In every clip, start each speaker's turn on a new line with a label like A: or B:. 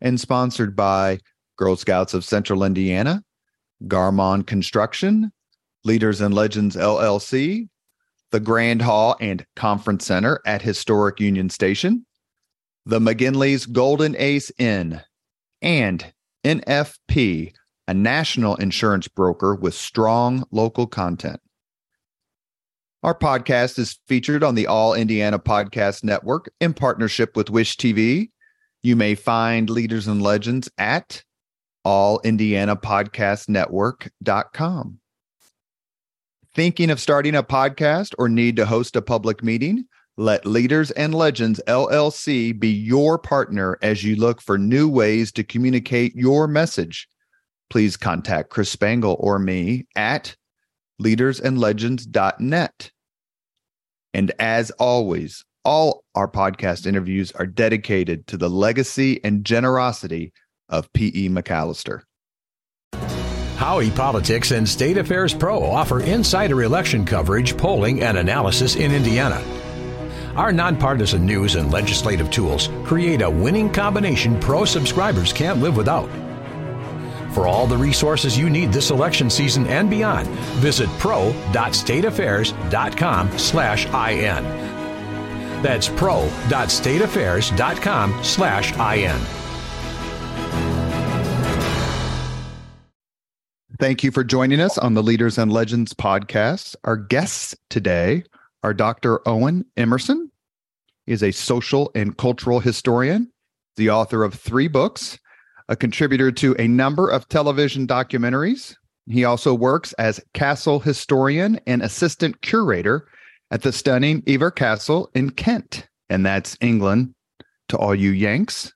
A: and sponsored by Girl Scouts of Central Indiana, Garmong Construction, Leaders and Legends LLC, the Grand Hall and Conference Center at Historic Union Station, the McGinley's Golden Ace Inn, and NFP, a national insurance broker with strong local content. Our podcast is featured on the All Indiana Podcast Network in partnership with Wish TV you may find Leaders and Legends at allindianapodcastnetwork.com. Thinking of starting a podcast or need to host a public meeting? Let Leaders and Legends LLC be your partner as you look for new ways to communicate your message. Please contact Chris Spangle or me at leadersandlegends.net. And as always, all our podcast interviews are dedicated to the legacy and generosity of P.E. MacAllister.
B: Howey Politics and State Affairs Pro offer insider election coverage, polling, and analysis in Indiana. Our nonpartisan news and legislative tools create a winning combination pro subscribers can't live without. For all the resources you need this election season and beyond, visit pro.stateaffairs.com slash IN. That's pro.stateaffairs.com slash IN.
A: Thank you for joining us on the Leaders and Legends podcast. Our guests today are Dr. Owen Emmerson. He is a social and cultural historian, the author of three books, a contributor to a number of television documentaries. He also works as castle historian and assistant curator at the stunning Hever Castle in Kent, and that's England to all you Yanks.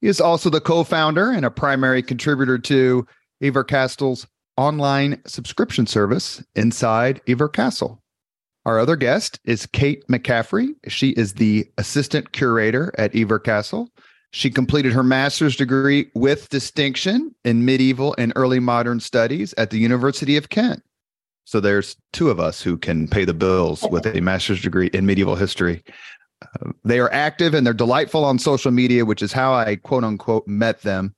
A: He is also the co founder and a primary contributor to Hever Castle's online subscription service inside Hever Castle. Our other guest is Kate McCaffrey. She is the assistant curator at Iver Castle. She completed her master's degree with distinction in medieval and early modern studies at the University of Kent. So there's two of us who can pay the bills with a master's degree in medieval history. Uh, they are active and they're delightful on social media, which is how I quote unquote met them.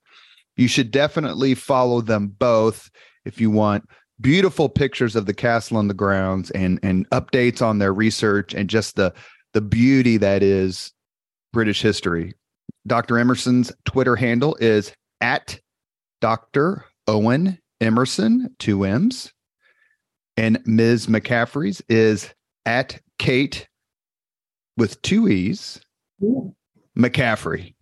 A: You should definitely follow them both if you want beautiful pictures of the castle and the grounds and and updates on their research and just the the beauty that is British history. Dr. Emmerson's Twitter handle is at Dr. Owen Emmerson, two M's. And Ms. McCaffrey's is at Kate with two E's. McCaffrey.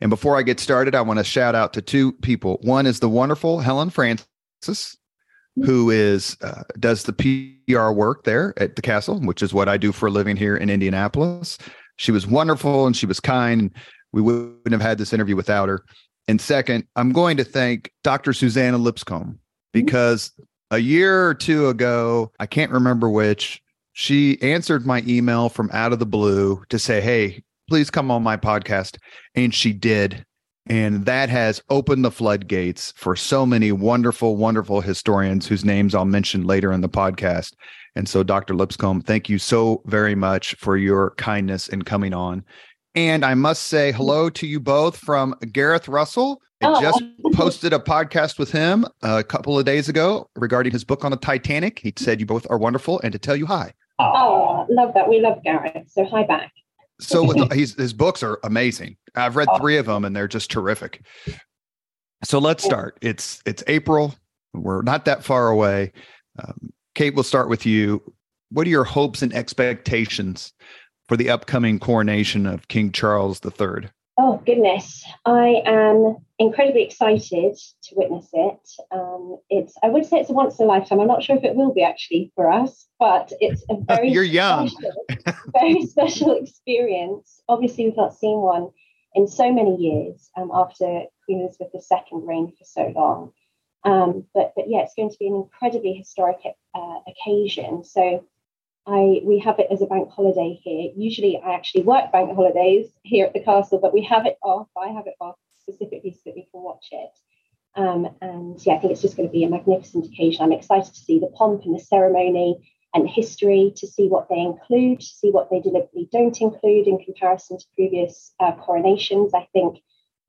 A: And before I get started, I want to shout out to two people. One is the wonderful Helen Francis, who is uh, does the PR work there at the castle, which is what I do for a living here in Indianapolis. She was wonderful and she was kind. We wouldn't have had this interview without her. And second, I'm going to thank Dr. Suzannah Lipscomb because a year or two ago, I can't remember which, she answered my email from out of the blue to say, Hey, please come on my podcast. And she did. And that has opened the floodgates for so many wonderful, wonderful historians whose names I'll mention later in the podcast. And so, Dr. Lipscomb, thank you so very much for your kindness in coming on. And I must say hello to you both from Gareth Russell, I oh. just posted a podcast with him a couple of days ago regarding his book on the Titanic. He said you both are wonderful and to tell you hi.
C: Oh, love that. We love Gareth. So hi back.
A: So with, his, his books are amazing. I've read oh. three of them and they're just terrific. So let's start. It's it's April. We're not that far away. Um, Kate, we'll start with you. What are your hopes and expectations for the upcoming coronation of King Charles III?
C: Oh, goodness. I am incredibly excited to witness it. Um, it's, I would say it's a once in a lifetime. I'm not sure if it will be actually for us, but it's a very,
A: You're young.
C: Special, very special experience. Obviously, we've not seen one in so many years um, after Queen Elizabeth II reigned for so long. Um, but but yeah, it's going to be an incredibly historic uh, occasion. So I we have it as a bank holiday here. Usually, I actually work bank holidays here at the castle, but we have it off. I have it off specifically so that we can watch it. Um, and yeah, I think it's just going to be a magnificent occasion. I'm excited to see the pomp and the ceremony and history, to see what they include, to see what they deliberately don't include in comparison to previous uh, coronations. I think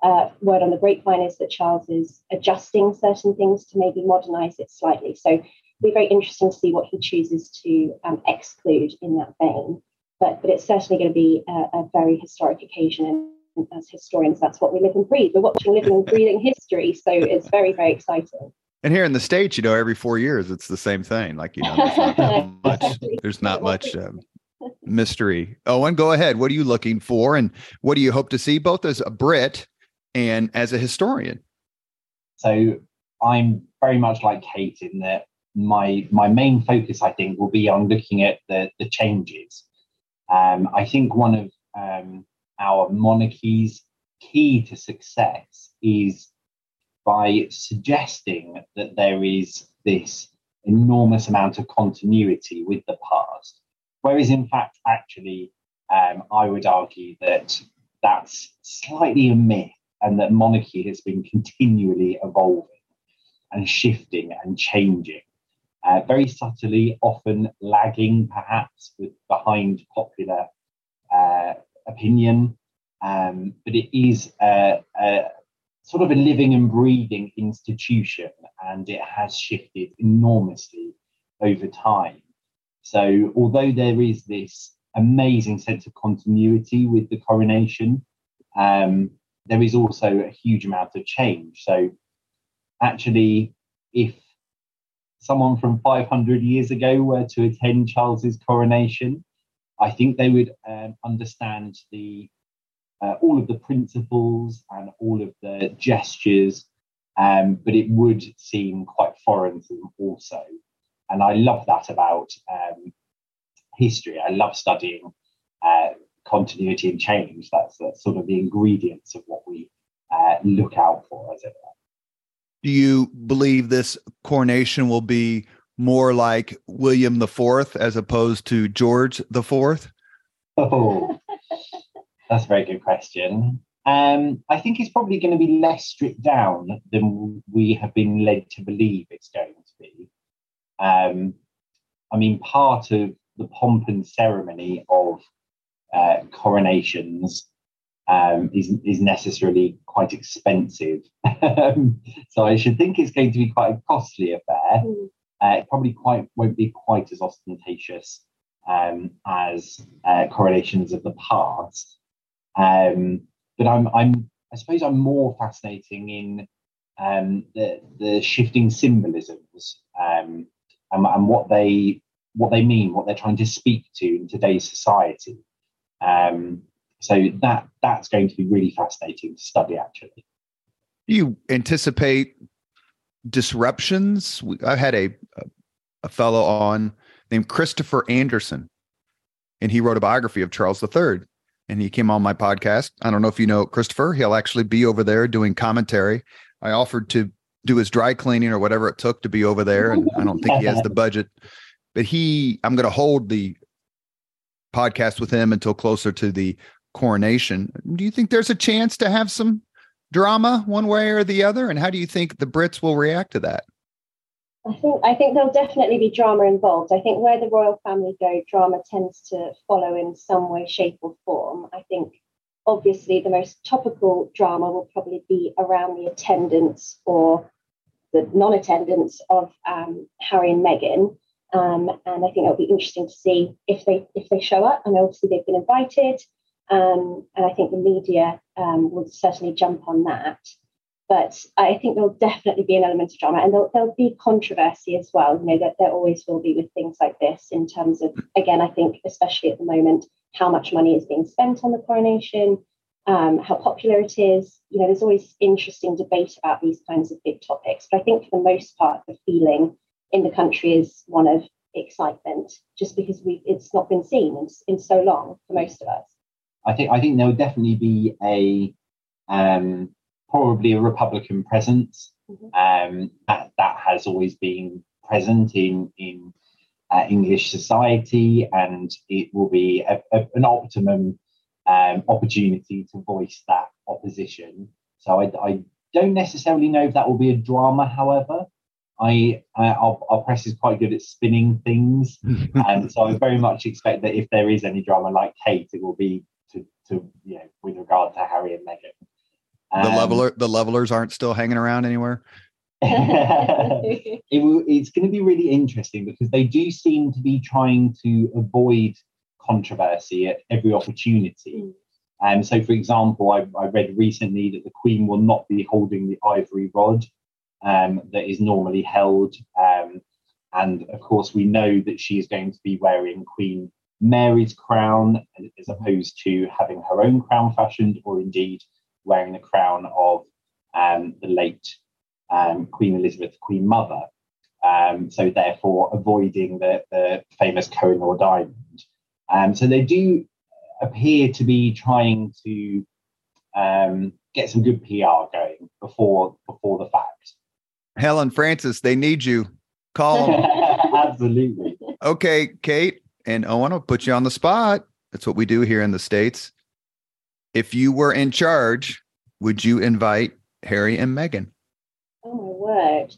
C: uh, word on the grapevine is that Charles is adjusting certain things to maybe modernize it slightly. So be very interesting to see what he chooses to um, exclude in that vein. But, but it's certainly going to be a, a very historic occasion. And as historians, that's what we live and breathe. We're watching living and breathing history. So it's very, very exciting.
A: And here in the states, you know, every four years, it's the same thing. Like you know, there's not much. There's not much um, mystery. Owen, go ahead. What are you looking for, and what do you hope to see, both as a Brit and as a historian?
D: So I'm very much like Kate in that my my main focus, I think, will be on looking at the the changes. Um, I think one of um, our monarchy's key to success is by suggesting that there is this enormous amount of continuity with the past. Whereas, in fact, actually, um, I would argue that that's slightly a myth and that monarchy has been continually evolving and shifting and changing. Uh, very subtly, often lagging perhaps with behind popular uh, opinion, um, but it is a, a, sort of a living and breathing institution, and it has shifted enormously over time. So, although there is this amazing sense of continuity with the coronation, um, there is also a huge amount of change. So, actually, if someone from 500 years ago were to attend Charles's coronation, I think they would um, understand the uh, all of the principles and all of the gestures, um, but it would seem quite foreign to them also. And I love that about um, history. I love studying uh, continuity and change. That's, that's, sort of the ingredients of what we uh, look out for, as it were.
A: Do you believe this coronation will be more like William the Fourth as opposed to George the Fourth?
D: Oh, that's a very good question. Um, I think it's probably going to be less stripped down than we have been led to believe it's going to be. Um, I mean, part of the pomp and ceremony of uh, coronations um, is, is necessarily quite expensive. So I should think it's going to be quite a costly affair. Mm. Uh, it probably quite won't be quite as ostentatious um, as uh, coronations of the past. Um, but I'm, I'm, I suppose I'm more fascinating in um, the, the shifting symbolisms um, and, and, what they what they mean, what they're trying to speak to in today's society. Um, so that that's going to be really fascinating to study. Actually,
A: do you anticipate disruptions? I had a a fellow on named Christopher Anderson, and he wrote a biography of Charles III and he came on my podcast. I don't know if you know Christopher. He'll actually be over there doing commentary. I offered to do his dry cleaning or whatever it took to be over there, and I don't think he has the budget. But he, I'm going to hold the podcast with him until closer to the coronation. Do you think there's a chance to have some drama one way or the other? And how do you think the Brits will react to that?
C: I think I think there'll definitely be drama involved. I think where the royal family go, drama tends to follow in some way, shape, or form. I think obviously the most topical drama will probably be around the attendance or the non-attendance of um, Harry and Meghan. Um, and I think it'll be interesting to see if they if they show up. And obviously they've been invited, um, and I think the media um, will certainly jump on that but I think there'll definitely be an element of drama and there'll, there'll be controversy as well. You know, that there always will be with things like this in terms of, again, I think, especially at the moment, how much money is being spent on the coronation, um, how popular it is. You know, there's always interesting debate about these kinds of big topics. But I think for the most part, the feeling in the country is one of excitement, just because we it's not been seen in, in so long for most of us.
D: I think I think there will definitely be a um, probably a Republican presence. Mm-hmm. Um, that that has always been present in in uh, English society, and it will be a, a, an optimum um, opportunity to voice that opposition. So I, I, don't necessarily know if that will be a drama. However, I, I our, our press is quite good at spinning things, and so I very much expect that if there is any drama like Kate, it will be to to you know with regard to Harry and Meghan.
A: Um, the leveler the levelers aren't still hanging around anywhere.
D: it will, it's going to be really interesting because they do seem to be trying to avoid controversy at every opportunity. Mm. And so, for example, I, I, read recently that the Queen will not be holding the ivory rod um, that is normally held. Um, and of course, we know that she is going to be wearing Queen Mary's crown as opposed to having her own crown fashioned or indeed wearing the crown of um, the late um, Queen Elizabeth, Queen Mother. Um, so therefore, avoiding the, the famous Kohinoor diamond. Um, so they do appear to be trying to um, get some good PR going before before the fact.
A: Helen Francis, they need you. Call them.
D: Absolutely.
A: Okay, Kate and Owen, I'll put you on the spot. That's what we do here in the States. If you were in charge, would you invite Harry and Meghan?
C: Oh my word.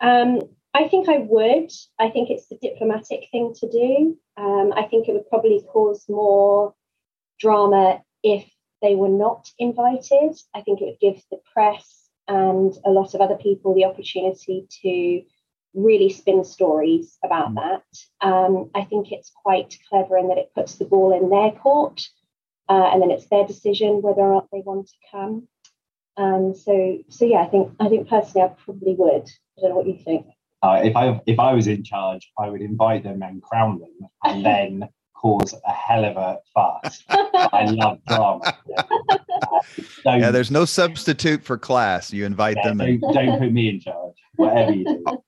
C: Um, I think I would. I think it's the diplomatic thing to do. Um, I think it would probably cause more drama if they were not invited. I think it would give the press and a lot of other people the opportunity to really spin stories about mm. that. Um, I think it's quite clever in that it puts the ball in their court, uh, and then it's their decision whether or not they want to come. Um, so, so yeah, I think I think personally, I probably would. I don't know what you think.
D: Uh, if I if I was in charge, I would invite them and crown them, and then cause a hell of a fuss. I love drama.
A: Uh, yeah, there's no substitute for class. You invite yeah, them.
D: Don't, and... don't put me in charge. Whatever you do.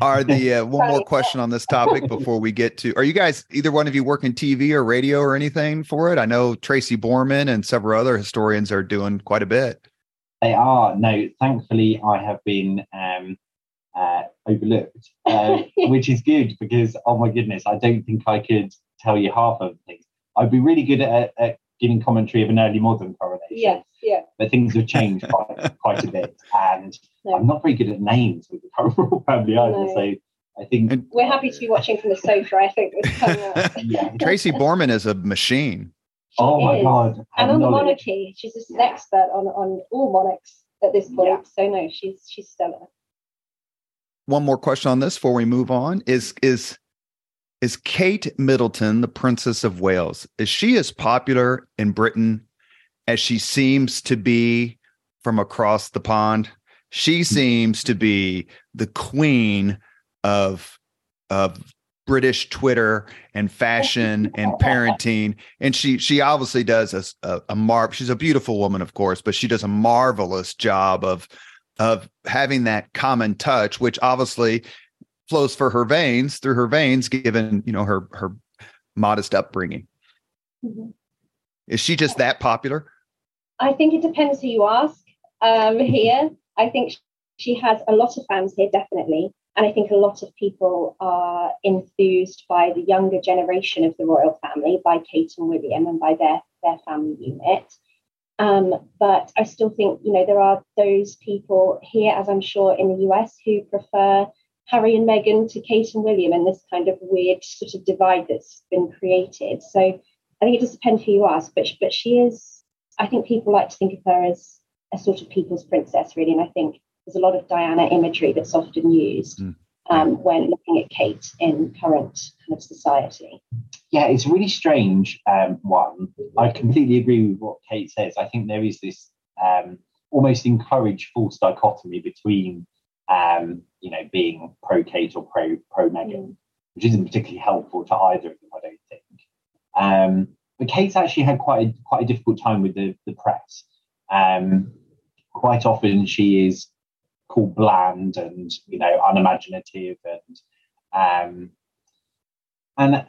A: Are the uh, one more question on this topic before we get to? Are you guys either one of you working TV or radio or anything for it? I know Tracy Borman and several other historians are doing quite a bit.
D: They are. No, thankfully, I have been um, uh, overlooked, uh, which is good because, oh my goodness, I don't think I could tell you half of things. I'd be really good at, at giving commentary of an early modern coronation.
C: Yes, yeah.
D: But things have changed quite, quite a bit. And no. I'm not very good at names with the current royal family either. No. So I think
C: we're happy to be watching from the sofa. I think
A: yeah. Tracy Borman is a machine.
D: Oh she oh my god!
C: And on the monarchy, she's just an expert on on all monarchs at this point. Yeah. So no, she's she's stellar.
A: One more question on this before we move on is is is Kate Middleton, the Princess of Wales, is she as popular in Britain as she seems to be from across the pond? She seems to be the queen of of British Twitter and fashion and parenting. And she she obviously does a, a, a mar. She's a beautiful woman, of course, but she does a marvelous job of of having that common touch, which obviously flows for her veins through her veins, given you know her her modest upbringing. Mm-hmm. Is she just that popular?
C: I think it depends who you ask. Um, here, I think she has a lot of fans here, definitely. And I think a lot of people are enthused by the younger generation of the royal family, by Kate and William, and by their, their family unit. Um, but I still think, you know, there are those people here, as I'm sure in the US, who prefer Harry and Meghan to Kate and William and this kind of weird sort of divide that's been created. So I think it just depends who you ask, but, but she is, I think people like to think of her as a sort of people's princess, really. And I think there's a lot of Diana imagery that's often used mm. um, when looking at Kate in current kind of society.
D: Yeah, it's really strange. Um, one, I completely agree with what Kate says. I think there is this um, almost encouraged false dichotomy between, um, you know, being pro Kate or pro pro Meghan, mm. which isn't particularly helpful to either of them, I don't think. But Kate's actually had quite a, quite a difficult time with the the press. Um, quite often she is called bland and you know unimaginative and um, and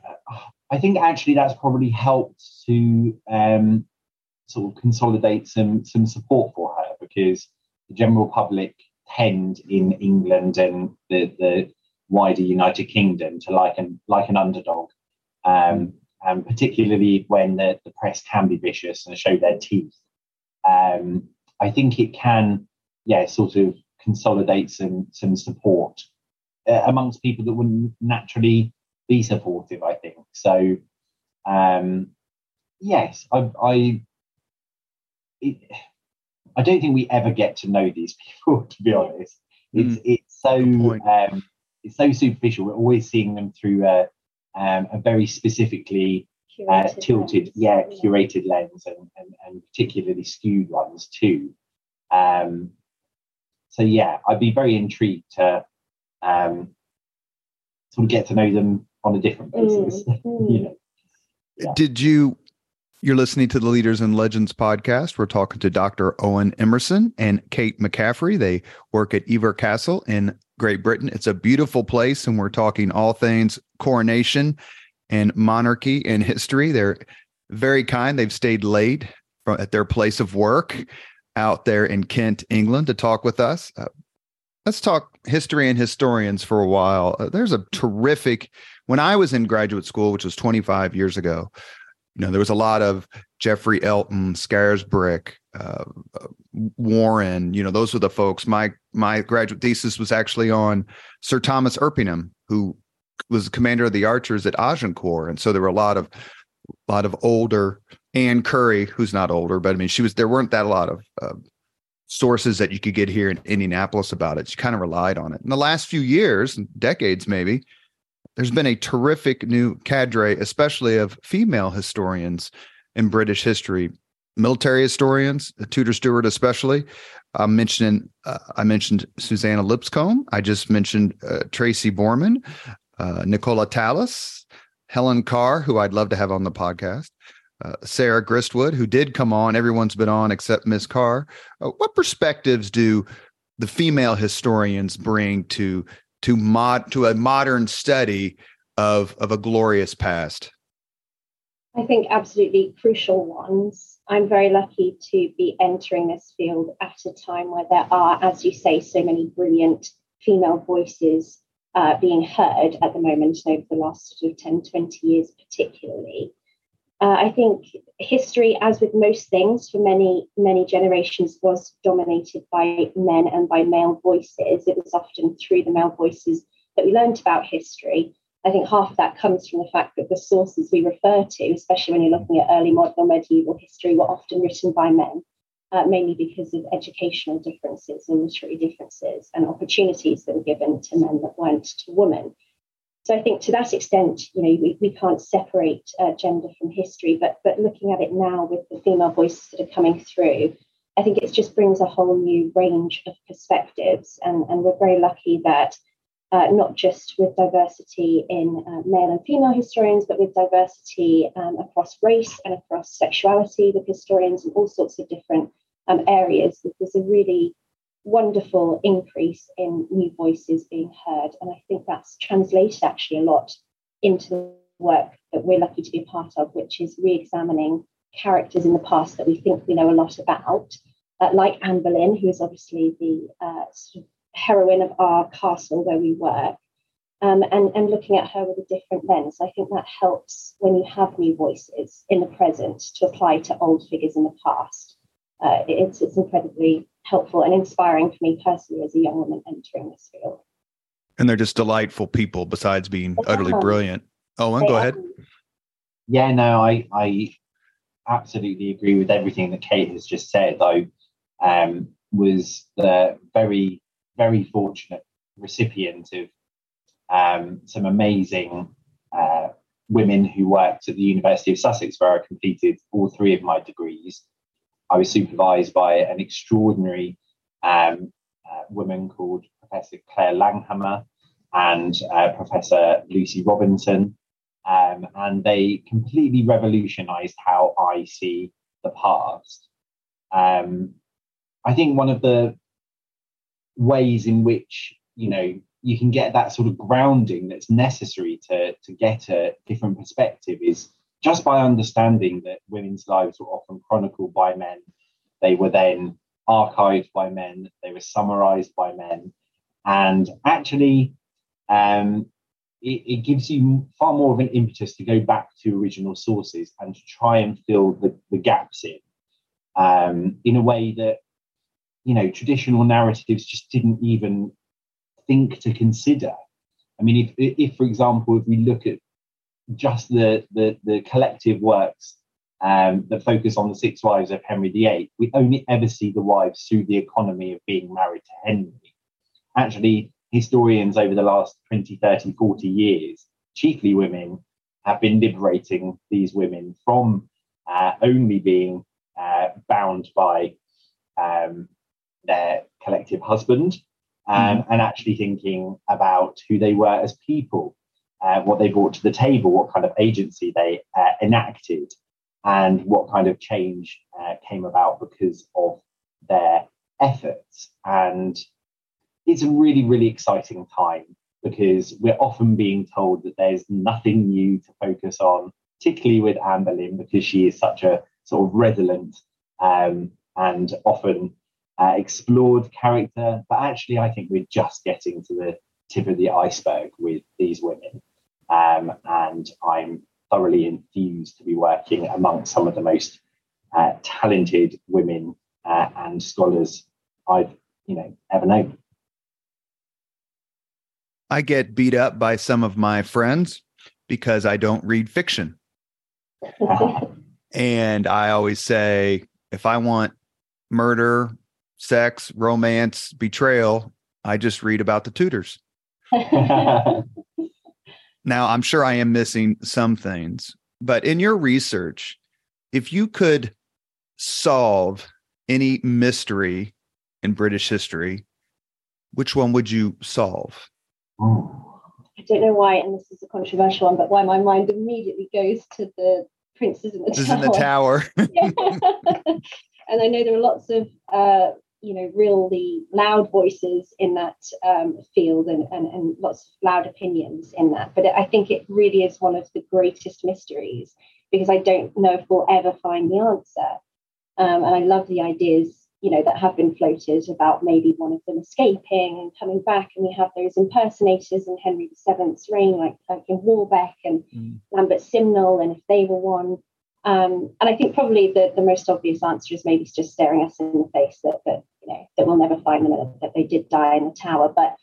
D: I think actually that's probably helped to um, sort of consolidate some some support for her because the general public tend in England and the, the wider United Kingdom to like an like an underdog, um, and particularly when the, the press can be vicious and show their teeth. Um, I think it can, yeah, sort of consolidate some some support uh, amongst people that wouldn't naturally be supportive. I think so. Um, yes, I, I it, I don't think we ever get to know these people. To be honest, it's mm. it's so um, it's so superficial. We're always seeing them through a um, a very specifically uh, tilted, lens. yeah, curated lens, and, and, and particularly skewed ones too. Um, so yeah, I'd be very intrigued to um, sort of get to know them on a different basis. Mm, mm. you know?
A: yeah. Did you you're listening to the Leaders and Legends podcast. We're talking to Dr. Owen Emmerson and Kate McCaffrey. They work at Hever Castle in Great Britain. It's a beautiful place, and we're talking all things coronation and monarchy and history. They're very kind. They've stayed late at their place of work out there in Kent, England, to talk with us. Uh, let's talk history and historians for a while. Uh, there's a terrific, when I was in graduate school, which was 25 years ago, you know, there was a lot of Geoffrey Elton, Scarisbrick, uh, Warren. You know, those were the folks. My my graduate thesis was actually on Sir Thomas Erpingham, who was commander of the archers at Agincourt, and so there were a lot of a lot of older Anne Curry, who's not older, but I mean, she was. There weren't that a lot of uh, sources that you could get here in Indianapolis about it. She kind of relied on it. In the last few years, decades maybe, there's been a terrific new cadre, especially of female historians in British history, military historians, Tudor Stuart especially. I'm mentioning, uh, I mentioned Suzannah Lipscomb. I just mentioned uh, Tracy Borman, uh, Nicola Tallis, Helen Carr, who I'd love to have on the podcast. Uh, Sarah Gristwood, who did come on. Everyone's been on except Miss Carr. Uh, what perspectives do the female historians bring to to mod to a modern study of of a glorious past?
C: I think absolutely crucial ones. I'm very lucky to be entering this field at a time where there are, as you say, so many brilliant female voices uh, being heard at the moment over the last sort of 10, 20 years, particularly. Uh, I think history, as with most things for many, many generations, was dominated by men and by male voices. It was often through the male voices that we learned about history. I think half of that comes from the fact that the sources we refer to, especially when you're looking at early modern or medieval history, were often written by men, uh, mainly because of educational differences and literary differences and opportunities that were given to men that weren't to women. So I think to that extent, you know, we, we can't separate uh, gender from history, but but looking at it now with the female voices that are coming through, I think it just brings a whole new range of perspectives, and and we're very lucky that. Uh, not just with diversity in uh, male and female historians, but with diversity um, across race and across sexuality with historians and all sorts of different um, areas. There's a really wonderful increase in new voices being heard. And I think that's translated actually a lot into the work that we're lucky to be a part of, which is re examining characters in the past that we think we know a lot about, uh, like Anne Boleyn, who is obviously the uh, sort of heroine of our castle where we work. Um, and, and looking at her with a different lens. I think that helps when you have new voices in the present to apply to old figures in the past. Uh, it's, it's incredibly helpful and inspiring for me personally as a young woman entering this field.
A: And they're just delightful people besides being utterly brilliant. Owen, go ahead.
D: Yeah, no, I, I absolutely agree with everything that Kate has just said, though. Um, was the very, very fortunate recipient of um, some amazing uh, women who worked at the University of Sussex, where I completed all three of my degrees. I was supervised by an extraordinary um, uh, woman called Professor Claire Langhamer and uh, Professor Lucy Robinson. Um, and they completely revolutionized how I see the past. Um, I think one of the ways in which you know you can get that sort of grounding that's necessary to to get a different perspective is just by understanding that women's lives were often chronicled by men, they were then archived by men, they were summarized by men, and actually, um, it, it, gives you far more of an impetus to go back to original sources and to try and fill the, the gaps in um, in a way that you know traditional narratives just didn't even think to consider. I mean, if, if for example, if we look at just the the, the collective works um, that focus on the six wives of Henry VIII, we only ever see the wives through the economy of being married to Henry. Actually, historians over the last 20, 30, 40 years, chiefly women, have been liberating these women from uh, only being uh, bound by um, their collective husband um, mm. and actually thinking about who they were as people, uh, what they brought to the table, what kind of agency they uh, enacted, and what kind of change uh, came about because of their efforts. And it's a really, really exciting time because we're often being told that there's nothing new to focus on, particularly with Anne Boleyn, because she is such a sort of redolent um, and often uh, explored character. But actually, I think we're just getting to the tip of the iceberg with these women. Um, and I'm thoroughly enthused to be working amongst some of the most uh, talented women uh, and scholars I've you know ever known.
A: I get beat up by some of my friends because I don't read fiction. and I always say if I want murder, sex, romance, betrayal, I just read about the Tudors. now, I'm sure I am missing some things, but in your research, if you could solve any mystery in British history, which one would you solve?
C: I don't know why, and this is a controversial one, but why my mind immediately goes to the princes in the tower.
A: in the tower.
C: and I know there are lots of uh, you know really loud voices in that um, field and, and and lots of loud opinions in that. But I think it really is one of the greatest mysteries because I don't know if we'll ever find the answer. Um, and I love the ideas you know, that have been floated about maybe one of them escaping and coming back. And we have those impersonators in Henry VII's reign, like, like in Warbeck and mm. Lambert Simnel, and if they were one. Um, and I think probably the, the most obvious answer is maybe just staring us in the face that, that you know that we'll never find them and that they did die in the tower. But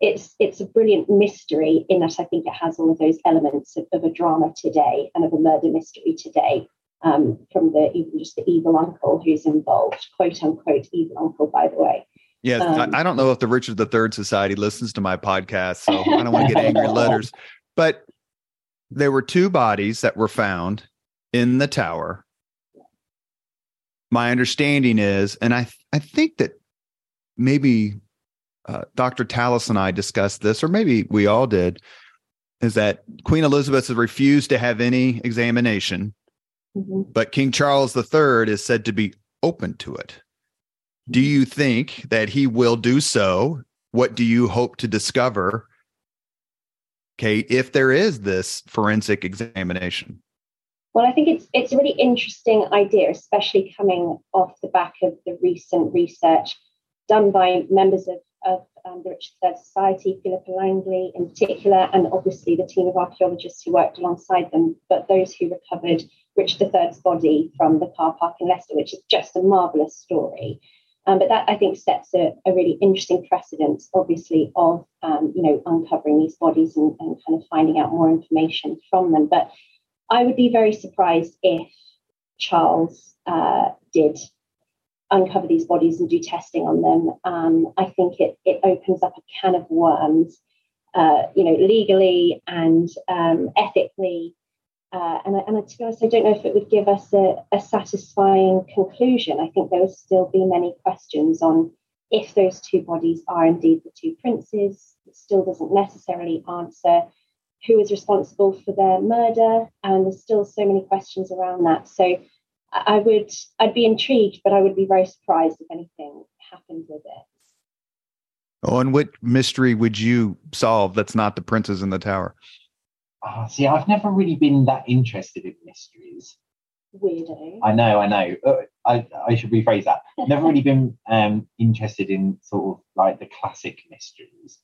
C: it's it's a brilliant mystery in that I think it has all of those elements of, of a drama today and of a murder mystery today um, from the even just the evil uncle who's involved, quote unquote evil uncle, by the way.
A: Yes, um, I, I don't know if the Richard III Society listens to my podcast, so I don't want to get angry letters. But there were two bodies that were found in the tower. My understanding is, and I I think that maybe uh, Dr. Tallis and I discussed this, or maybe we all did, is that Queen Elizabeth has refused to have any examination Mm-hmm. But King Charles III is said to be open to it. Do you think that he will do so? What do you hope to discover? Okay, if there is this forensic examination.
C: Well, I think it's it's a really interesting idea, especially coming off the back of the recent research done by members of, of um, the Richard III Society, Philippa Langley in particular, and obviously the team of archaeologists who worked alongside them, but those who recovered Richard III's body from the car park in Leicester, which is just a marvellous story. Um, but that I think sets a, a, really interesting precedent, obviously, of um, you know uncovering these bodies and, and, kind of finding out more information from them. But I would be very surprised if Charles uh, did uncover these bodies and do testing on them. Um, I think it it opens up a can of worms, uh, you know, legally and um, ethically uh, and, and to be honest, I don't know if it would give us a, a satisfying conclusion. I think there would still be many questions on if those two bodies are indeed the two princes. It still doesn't necessarily answer who is responsible for their murder, and there's still so many questions around that. So I would, I'd be intrigued, but I would be very surprised if anything happened with it.
A: Oh, and what mystery would you solve that's not the princes in the tower?
D: uh, see, I've never really been that interested in mysteries.
C: Weirdo.
D: I know, I know. Uh, I, I should rephrase that. Never really been um, interested in sort of like the classic mysteries.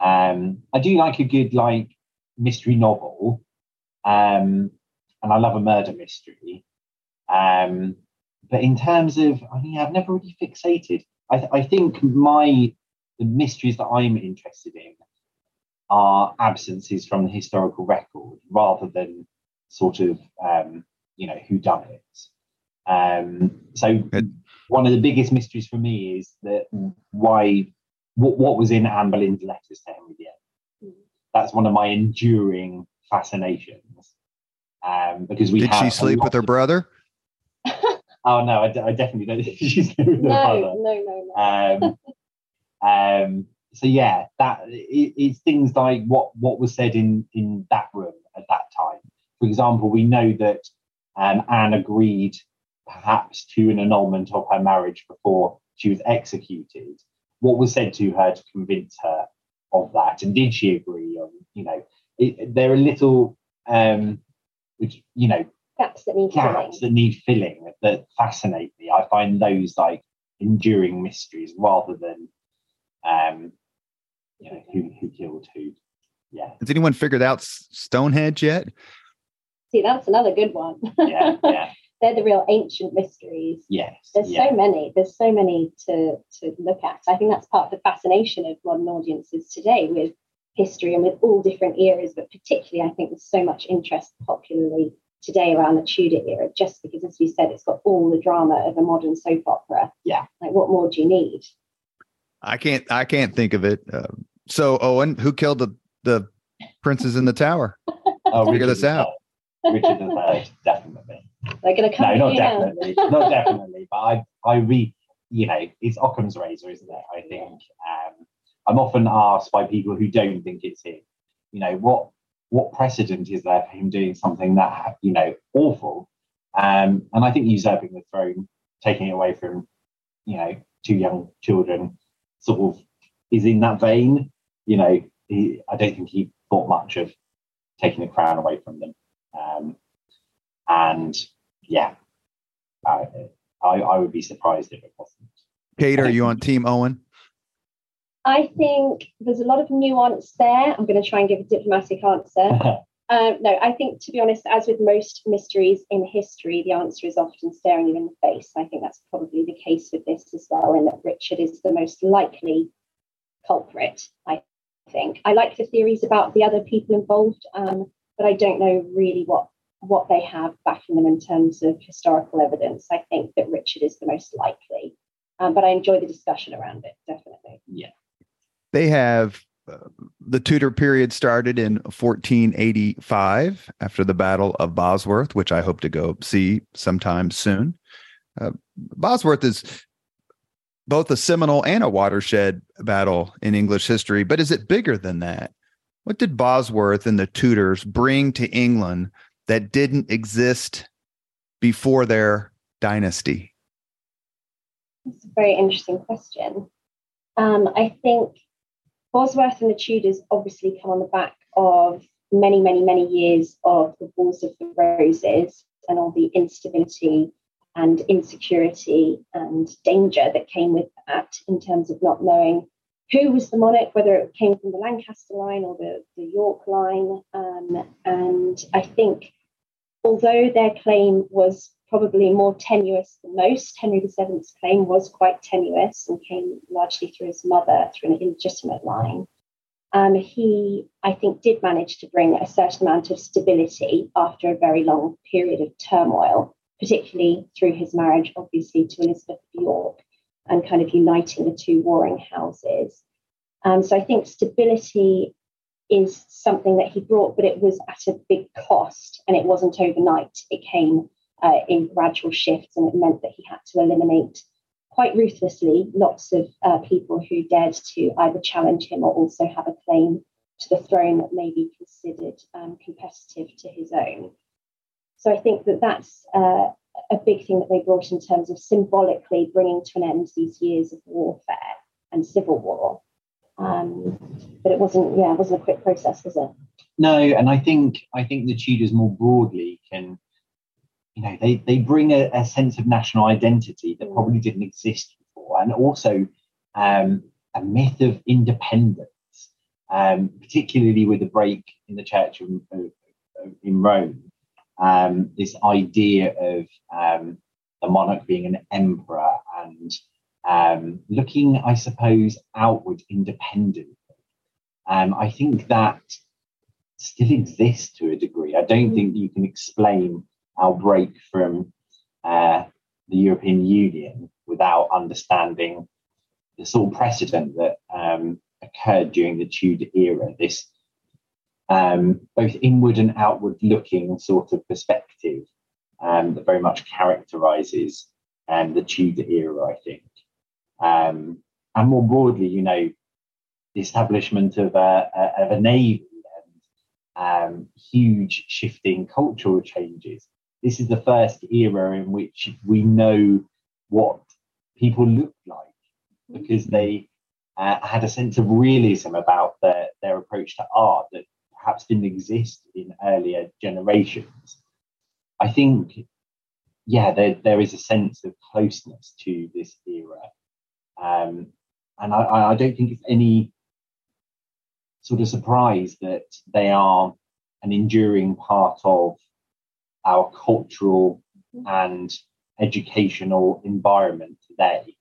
D: Um, I do like a good like mystery novel, um, and I love a murder mystery. Um, but in terms of, I mean, I've never really fixated. I, th- I think my the mysteries that I'm interested in are absences from the historical record rather than sort of um, you know who done it. Um, so one of the biggest mysteries for me is that why what, what was in Anne Boleyn's letters to Henry VIII. That's one of my enduring fascinations. Um, because we
A: did she sleep with her brother?
D: oh no, I, d- I definitely don't think she's with her
C: no,
D: brother.
C: No, no, no.
D: Um, um, so yeah, that it, it's things like what what was said in in that room at that time. For example, we know that um, Anne agreed perhaps to an annulment of her marriage before she was executed. What was said to her to convince her of that, and did she agree on? You know, it, there are little, um, which you know,
C: gaps that need
D: gaps
C: filling.
D: that need filling that fascinate me. I find those like enduring mysteries rather than um, you know, who who killed who. Yeah.
A: Has anyone figured out Stonehenge yet?
C: See, that's another good one.
D: Yeah, yeah.
C: They're the real ancient mysteries.
D: Yes.
C: There's
D: yeah.
C: so many. There's so many to to look at. I think that's part of the fascination of modern audiences today with history and with all different eras, but particularly I think there's so much interest popularly today around the Tudor era, just because as you said, it's got all the drama of a modern soap opera.
D: Yeah.
C: Like what more do you need?
A: I can't I can't think of it. Uh, so Owen, who killed the the princes in the tower?
D: Oh,
A: Figure this out.
D: Richard III, definitely.
C: They're going to come.
D: No, not definitely, not definitely. But I, I read, you know, it's Occam's razor, isn't it? I think um, I'm often asked by people who don't think it's him. You know, what what precedent is there for him doing something that you know awful? Um, and I think usurping the throne, taking it away from, you know, two young children, sort of is in that vein. You know, he, I don't think he thought much of taking the crown away from them. Um, and yeah, I, I, I would be surprised if it wasn't.
A: Kate, are you on Team Owen?
C: I think there's a lot of nuance there. I'm going to try and give a diplomatic answer. Um, no, I think to be honest, as with most mysteries in history, the answer is often staring you in the face. I think that's probably the case with this as well, in that Richard is the most likely culprit. I think I like the theories about the other people involved, um, but I don't know really what what they have backing them in terms of historical evidence. I think that Richard is the most likely, um, but I enjoy the discussion around it definitely.
D: Yeah,
A: they have uh, the Tudor period started in 1485 after the Battle of Bosworth, which I hope to go see sometime soon. Uh, Bosworth is both a seminal and a watershed battle in English history, but is it bigger than that? What did Bosworth and the Tudors bring to England that didn't exist before their dynasty?
C: That's a very interesting question. Um, I think Bosworth and the Tudors obviously come on the back of many, many, many years of the Wars of the Roses and all the instability and insecurity and danger that came with that in terms of not knowing who was the monarch, whether it came from the Lancaster line or the, the York line. Um, and I think although their claim was probably more tenuous than most, Henry VII's claim was quite tenuous and came largely through his mother, through an illegitimate line. Um, he, I think, did manage to bring a certain amount of stability after a very long period of turmoil, particularly through his marriage, obviously, to Elizabeth of York and kind of uniting the two warring houses. Um, so I think stability is something that he brought, but it was at a big cost and it wasn't overnight. It came uh, in gradual shifts and it meant that he had to eliminate quite ruthlessly lots of uh, people who dared to either challenge him or also have a claim to the throne that may be considered um, competitive to his own. So I think that that's uh, a big thing that they brought in terms of symbolically bringing to an end these years of warfare and civil war. Um, but it wasn't, yeah, it wasn't a quick process, was it?
D: No, and I think I think the Tudors more broadly can, you know, they they bring a, a sense of national identity that probably didn't exist before, and also um, a myth of independence, um, particularly with the break in the Church of, of, in Rome. Um, this idea of um, the monarch being an emperor and um, looking, I suppose, outward independently. Um, I think that still exists to a degree. I don't think you can explain our break from uh, the European Union without understanding the sort of precedent that um, occurred during the Tudor era. This um, both inward and outward looking sort of perspective um, that very much characterizes um, the Tudor era, I think. Um, and more broadly, you know, the establishment of a, a of a navy and um, huge shifting cultural changes. This is the first era in which we know what people looked like because they uh, had a sense of realism about their, their approach to art that perhaps didn't exist in earlier generations. I think, yeah, there, there is a sense of closeness to this era. Um, and I, I don't think it's any sort of surprise that they are an enduring part of our cultural and educational environment today.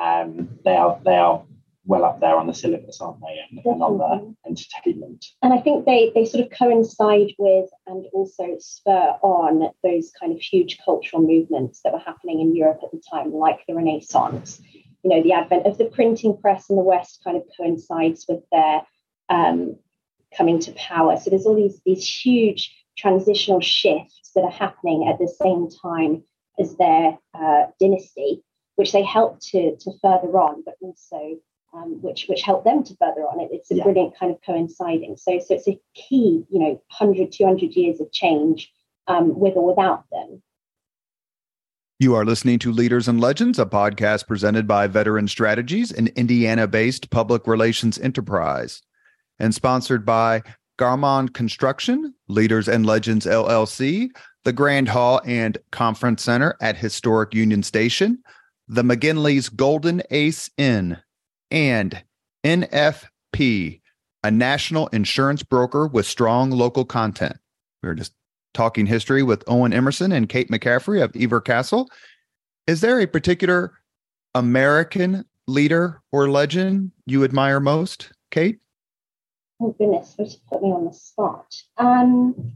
D: Um, they are they are well up there on the syllabus, aren't they? And, and, on the entertainment.
C: And I think they they sort of coincide with and also spur on those kind of huge cultural movements that were happening in Europe at the time, like the Renaissance. You know, the advent of the printing press in the West kind of coincides with their um, coming to power. So there's all these these huge transitional shifts that are happening at the same time as their uh, dynasty, which they help to to further on, but also um, which which help them to further on it. It's a yeah. brilliant kind of coinciding. So so it's a key, you know, 100, 200 years of change um, with or without them.
A: You are listening to Leaders and Legends, a podcast presented by Veteran Strategies, an Indiana based public relations enterprise, and sponsored by Garmong Construction, Leaders and Legends LLC, the Grand Hall and Conference Center at Historic Union Station, the McGinley's Golden Ace Inn, and NFP, a national insurance broker with strong local content. We are just talking history with Owen Emmerson and Kate McCaffrey of Hever Castle. Is there a particular American leader or legend you admire most, Kate?
C: Oh goodness, to put me on the spot. Um,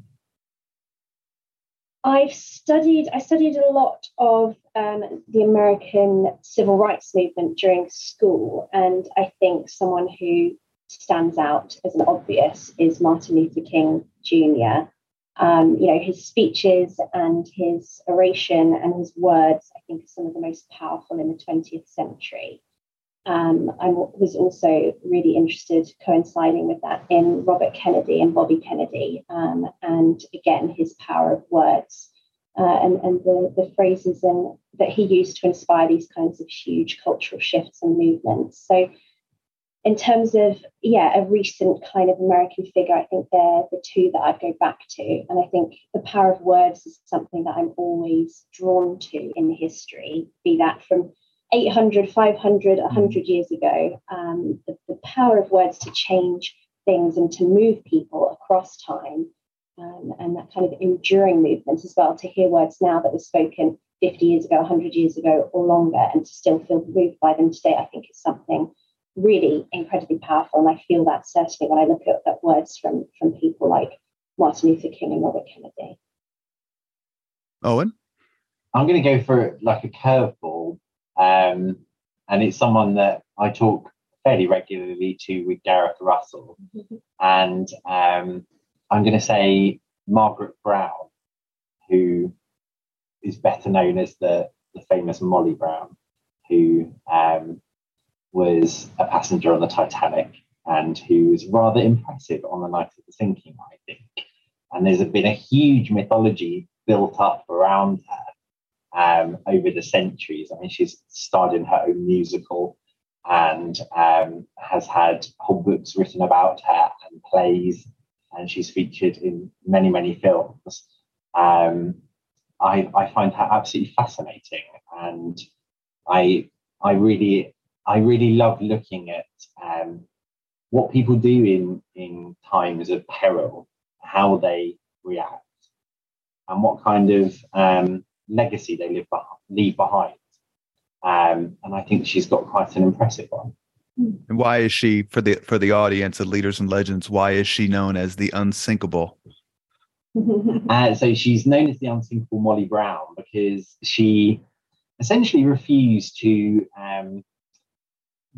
C: I've studied. I studied a lot of um, the American civil rights movement during school, and I think someone who stands out as an obvious is Martin Luther King Jr. Um, you know, his speeches and his oration and his words, I think, are some of the most powerful in the 20th century. Um, I was also really interested, coinciding with that, in Robert Kennedy and Bobby Kennedy, um, and again, his power of words uh, and, and the, the phrases that he used to inspire these kinds of huge cultural shifts and movements. So, in terms of, yeah, a recent kind of American figure, I think they're the two that I'd go back to. And I think the power of words is something that I'm always drawn to in history, be that from 800, 500, 100 years ago, um, the, the, power of words to change things and to move people across time, um, and that kind of enduring movement as well. To hear words now that were spoken 50 years ago, 100 years ago, or longer, and to still feel moved by them today, I think is something really incredibly powerful. And I feel that certainly when I look at, at words from, from people like Martin Luther King and Robert Kennedy.
A: Owen?
D: I'm going to go for like a curveball um, and it's someone that I talk fairly regularly to with Gareth Russell. Mm-hmm. And um, I'm going to say Margaret Brown, who is better known as the, the famous Molly Brown, who um, was a passenger on the Titanic and who was rather impressive on the night of the sinking, I think. And there's been a huge mythology built up around her um, over the centuries. I mean, she's starred in her own musical and um, has had whole books written about her and plays. and she's featured in many, many films. Um, I, I find her absolutely fascinating, and I I really I really love looking at um, what people do in in times of peril, how they react, and what kind of um, legacy they live behind, leave behind. Um, and I think she's got quite an impressive one.
A: And why is she for the for the audience of leaders and legends? Why is she known as the unsinkable?
D: uh, so she's known as the unsinkable Molly Brown because she essentially refused to um,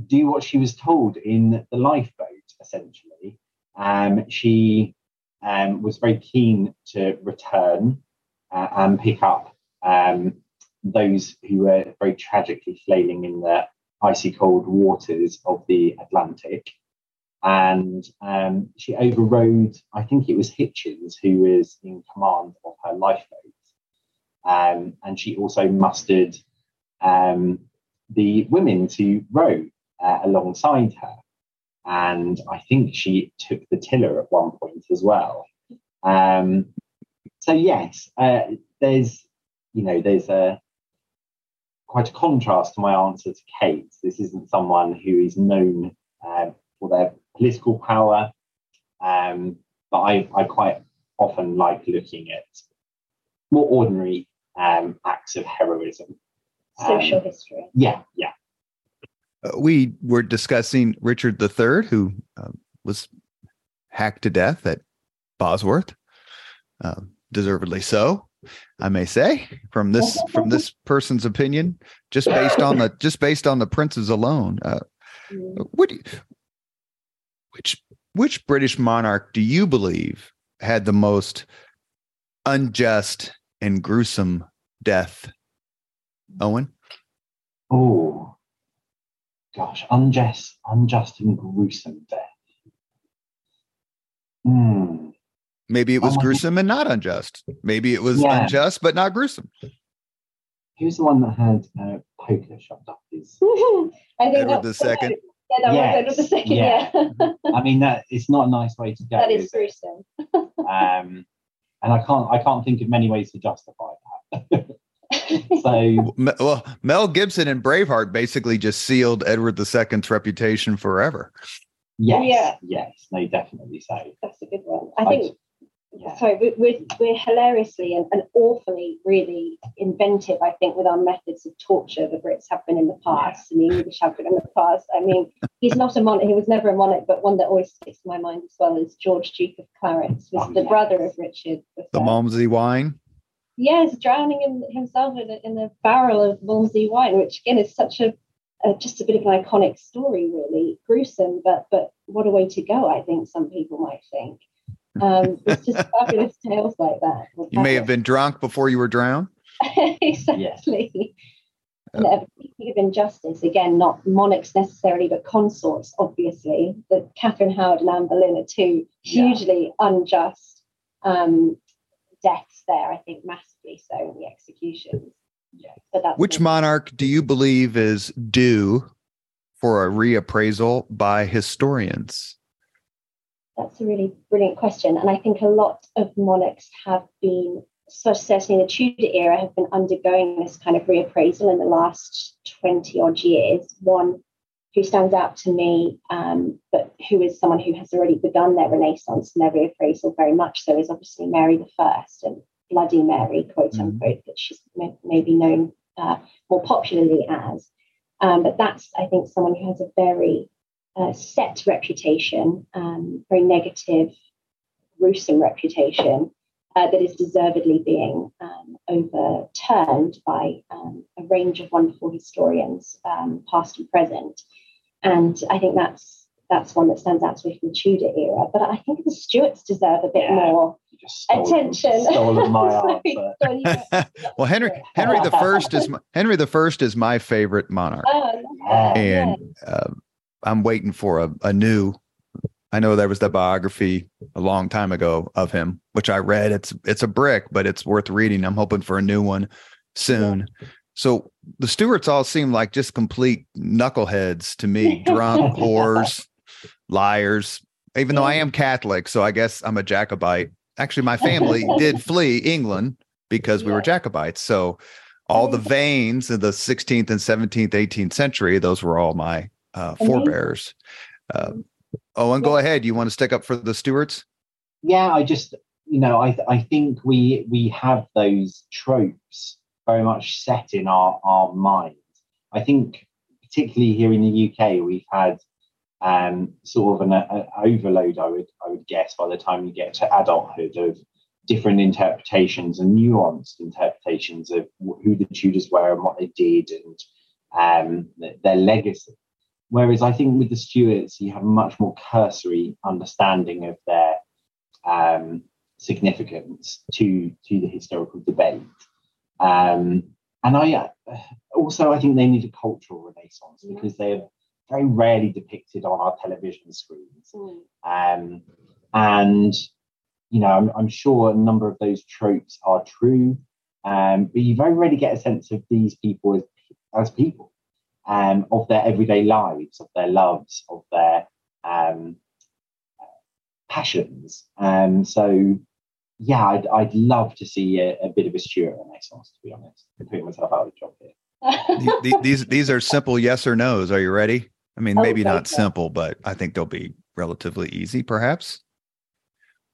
D: do what she was told in the lifeboat. Essentially, um, she um, was very keen to return uh, and pick up um, those who were very tragically flailing in the icy cold waters of the Atlantic. And um, she overrode, I think it was Hichens, who was in command of her lifeboat. Um, and she also mustered um, the women to row uh, alongside her. And I think she took the tiller at one point as well. Um, so yes, uh, there's you know there's a quite a contrast to my answer to Kate. This isn't someone who is known uh, for their political power, um, but I, I quite often like looking at more ordinary um, acts of heroism.
C: Social um, history.
D: Yeah, yeah.
A: Uh, we were discussing Richard III, who uh, was hacked to death at Bosworth, uh, deservedly so. I may say, from this from this person's opinion, just based on the just based on the princes alone. Uh, what you, which which British monarch do you believe had the most unjust and gruesome death? Owen.
D: Oh, gosh, unjust, unjust and gruesome death. Hmm.
A: Maybe it was oh gruesome and not unjust. Maybe it was yeah. unjust but not gruesome.
D: Who's the one that had uh, poker shoved up his?
C: I think
A: Edward the second.
C: Yeah, that yes. was Edward the second. Yeah. yeah.
D: I mean that it's not a nice way to go.
C: That is, is gruesome.
D: um, and I can't I can't think of many ways to justify that. so
A: well, Mel Gibson and Braveheart basically just sealed Edward II's reputation forever.
D: Yes, yeah. yes, no, definitely so.
C: That's a good one. I think yeah. sorry, we're, we're hilariously and, and, awfully really inventive, I think, with our methods of torture. The Brits have been in the past yeah. and the English have been in the past. I mean, he's not a monarch, he was never a monarch, but one that always sticks in my mind as well is George Duke of Clarence, was oh, the yes. brother of Richard.
A: The Malmsey wine?
C: Yes, drowning in, himself in a, in a barrel of Malmsey wine, which again is such a just a bit of an iconic story, really gruesome, but but what a way to go! I think some people might think. Um, it's just fabulous tales like that.
A: You may have been drunk before you were drowned.
C: exactly. Yes. And of injustice, again, not monarchs necessarily, but consorts, obviously. The Catherine Howard and Anne Boleyn are two hugely yeah. unjust um, deaths there, I think, massively so in the executions. Yeah. But that's
A: Which monarch do you believe is due for a reappraisal by historians?
C: That's a really brilliant question. And I think a lot of monarchs have been, certainly in the Tudor era, have been undergoing this kind of reappraisal in the last 20 odd years. One who stands out to me, um, but who is someone who has already begun their renaissance and their reappraisal very much so, is obviously Mary the First and Bloody Mary, quote mm-hmm. unquote, that she's maybe known uh, more popularly as. Um, but that's, I think, someone who has a very uh, set reputation, um, very negative, gruesome reputation uh, that is deservedly being um, overturned by um, a range of wonderful historians, um, past and present. And I think that's that's one that stands out to me from the Tudor era. But I think the Stuarts deserve a bit yeah, more stole, attention.
D: my
A: well, Henry Henry the First is my, Henry the First is my favorite monarch, oh, and uh, I'm waiting for a, a new. I know there was that biography a long time ago of him, which I read. It's it's a brick, but it's worth reading. I'm hoping for a new one soon. Yeah. So the Stuarts all seem like just complete knuckleheads to me, drunk whores, liars, even though I am Catholic, so I guess I'm a Jacobite. Actually, my family did flee England because we were Jacobites. So all the veins of the 16th and 17th, 18th century, those were all my uh, forebears. Uh, Owen, go ahead. You want to stick up for the Stuarts?
D: Yeah, I just, you know, I I think we we have those tropes very much set in our our minds. I think particularly here in the UK, we've had um, sort of an a, overload. I would I would guess by the time you get to adulthood of different interpretations and nuanced interpretations of who the Tudors were and what they did and um, their legacy. Whereas I think with the Stuarts, you have a much more cursory understanding of their um, significance to to the historical debate. Um, and I uh, also I think they need a cultural renaissance because they're very rarely depicted on our television screens. Mm. Um, and you know, I'm, I'm, sure a number of those tropes are true, um, but you very rarely get a sense of these people as, as people, um, of their everyday lives, of their loves, of their um, passions. Um, so, yeah, I'd, I'd love to see a, a bit of a Stuart Renaissance, to be honest. I'm putting myself out of the job
A: here. these, these these are simple yes or no's. Are you ready? I mean, oh, maybe not simple, but I think they'll be relatively easy, perhaps.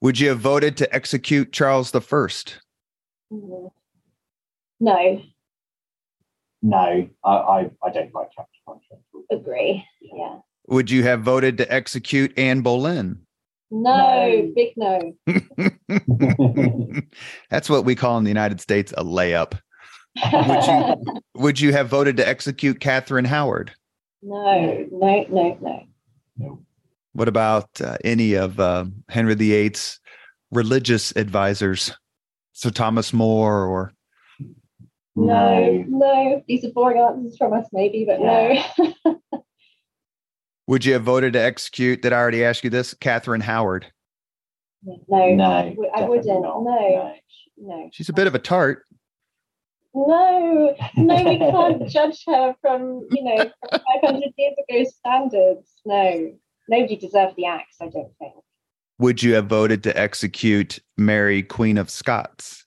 A: Would you have voted to execute Charles the First?
C: No.
D: No, I, I, I don't like chapter
C: contract. Agree. Yeah.
A: Would you have voted to execute Anne Boleyn?
C: No, no. big no.
A: That's what we call in the United States a layup. Would you would you have voted to execute Catherine Howard?
C: No, no, no, no.
D: No.
A: What about uh, any of uh, Henry VIII's religious advisors? Sir Thomas More or
C: no, no. These are boring answers from us, maybe, but yeah. no.
A: Would you have voted to execute? Did I already ask you this? Catherine Howard.
C: No, no, I wouldn't. No, no, no.
A: She's a bit of a tart.
C: No, no, we can't judge her from you know 500 years ago standards. No, nobody deserved the axe. I don't think.
A: Would you have voted to execute Mary, Queen of Scots?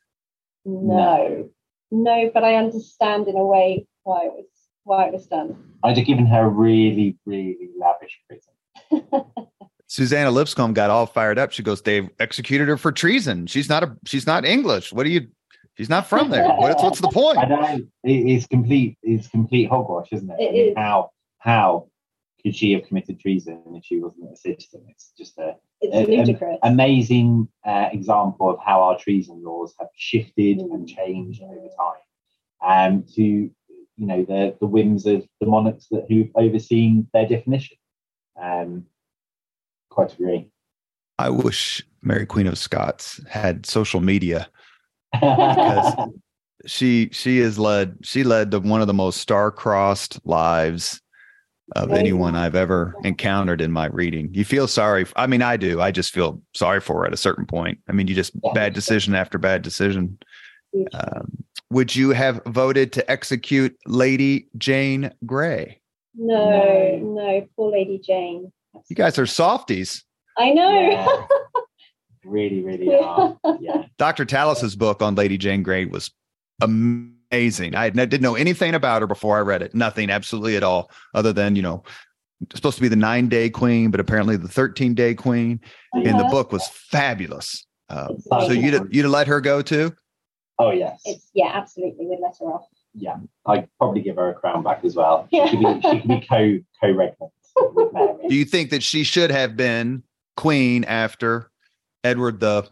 C: No, no, but I understand in a way why it was why it was done.
D: I'd have given her a really, really lavish prison.
A: Suzannah Lipscomb got all fired up. She goes, "They've executed her for treason. She's not a. She's not English. What do you? She's not from there. What's what's the point?
D: I know it's complete. It's complete hogwash, isn't it?
C: it I mean, is.
D: How how could she have committed treason if she wasn't a citizen? It's just a,
C: a
D: amazing uh, example of how our treason laws have shifted mm. and changed over time. Um, to you know the the whims of the monarchs that who've overseen their definition. Um, quite agree.
A: I wish Mary Queen of Scots had social media because she she has led she led the, one of the most star-crossed lives of anyone I've ever encountered in my reading. You feel sorry. I mean, I do. I just feel sorry for her at a certain point. I mean, you just bad decision after bad decision. Um, would you have voted to execute Lady Jane Grey?
C: No, no, poor Lady Jane.
A: You guys are softies.
C: I know.
D: Yeah. really, really are. Yeah.
A: Dr. Tallis's book on Lady Jane Grey was amazing. I didn't know anything about her before I read it. Nothing, absolutely at all, other than, you know, supposed to be the nine day queen, but apparently the 13 day queen. Uh-huh. And the book was fabulous. Uh, so you'd, you'd let her go too?
D: Oh, yes.
C: It's, yeah, absolutely. We'd let her off.
D: Yeah. I'd probably give her a crown back as well. She could be, she could be co co regnant.
A: Do you think that she should have been queen after Edward the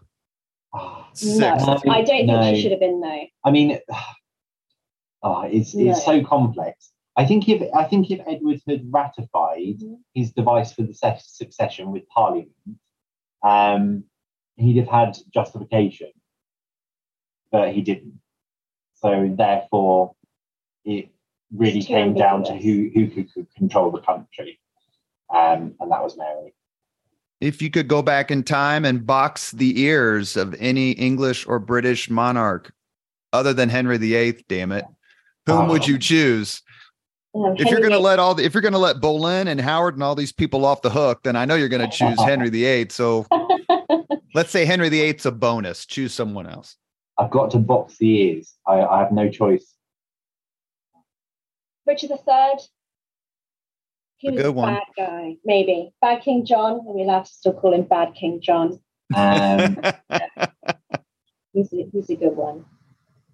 C: no, I don't no. think she should have been. No.
D: I mean, oh, it's no. it's so complex. I think if I think if Edward had ratified mm-hmm. his device for the succession with Parliament, um, he'd have had justification, but he didn't. So therefore, it really came down to who who could, could control the country, um, and that was Mary
A: if you could go back in time and box the ears of any English or British monarch other than Henry VIII, damn it, whom oh. would you choose?
C: Um,
A: if you're going to let all the, if you're going to let Boleyn and Howard and all these people off the hook, then I know you're going to choose Henry VIII. So let's say Henry VIII's a bonus. Choose someone else.
D: I've got to box the ears. I, I have no choice.
C: Richard III. He
A: A
C: was
A: good
C: a
A: one.
C: bad guy, maybe. Bad King John. Are we allowed to still call him Bad King John?
D: Um,
C: He's a, he's a good one.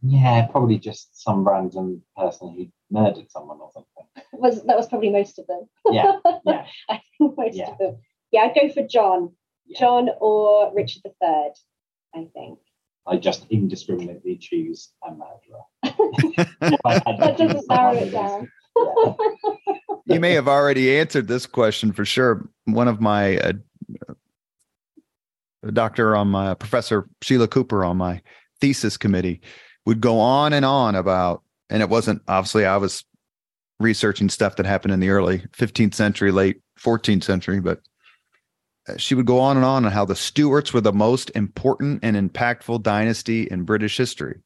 D: Yeah, probably just some random person who murdered someone or something.
C: Was that was probably most of them.
D: Yeah, yeah.
C: I think most
D: Yeah.
C: of them. Yeah, I'd go for John.
D: Yeah.
C: John or Richard III, I think.
D: I just indiscriminately choose a murderer. I had to
C: That doesn't narrow it down.
D: Yeah.
A: you may have already answered this question for sure. One of my uh, doctor on my professor Sheila Cooper on my thesis committee would go on and on about, and it wasn't obviously I was researching stuff that happened in the early 15th century, late 14th century, but uh, she would go on and on on how the Stuarts were the most important and impactful dynasty in British history.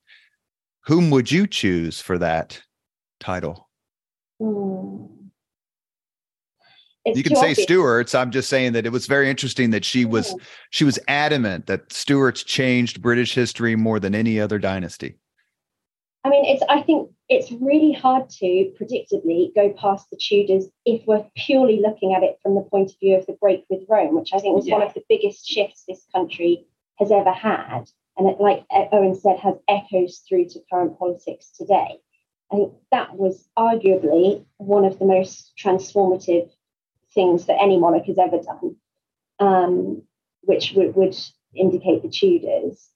A: Whom would you choose for that title?
C: It's
A: you can say. Stuarts. I'm just saying that it was very interesting that she was
C: Hmm.
A: she was adamant that Stuarts changed British history more than any other dynasty.
C: I mean, it's. I think it's really hard to predictably go past the Tudors if we're purely looking at it from the point of view of the break with Rome, which I think was one of the biggest shifts this country has ever had, and it, like Owen said, has echoes through to current politics today. I think that was arguably one of the most transformative things that any monarch has ever done, um, which would, would indicate the Tudors.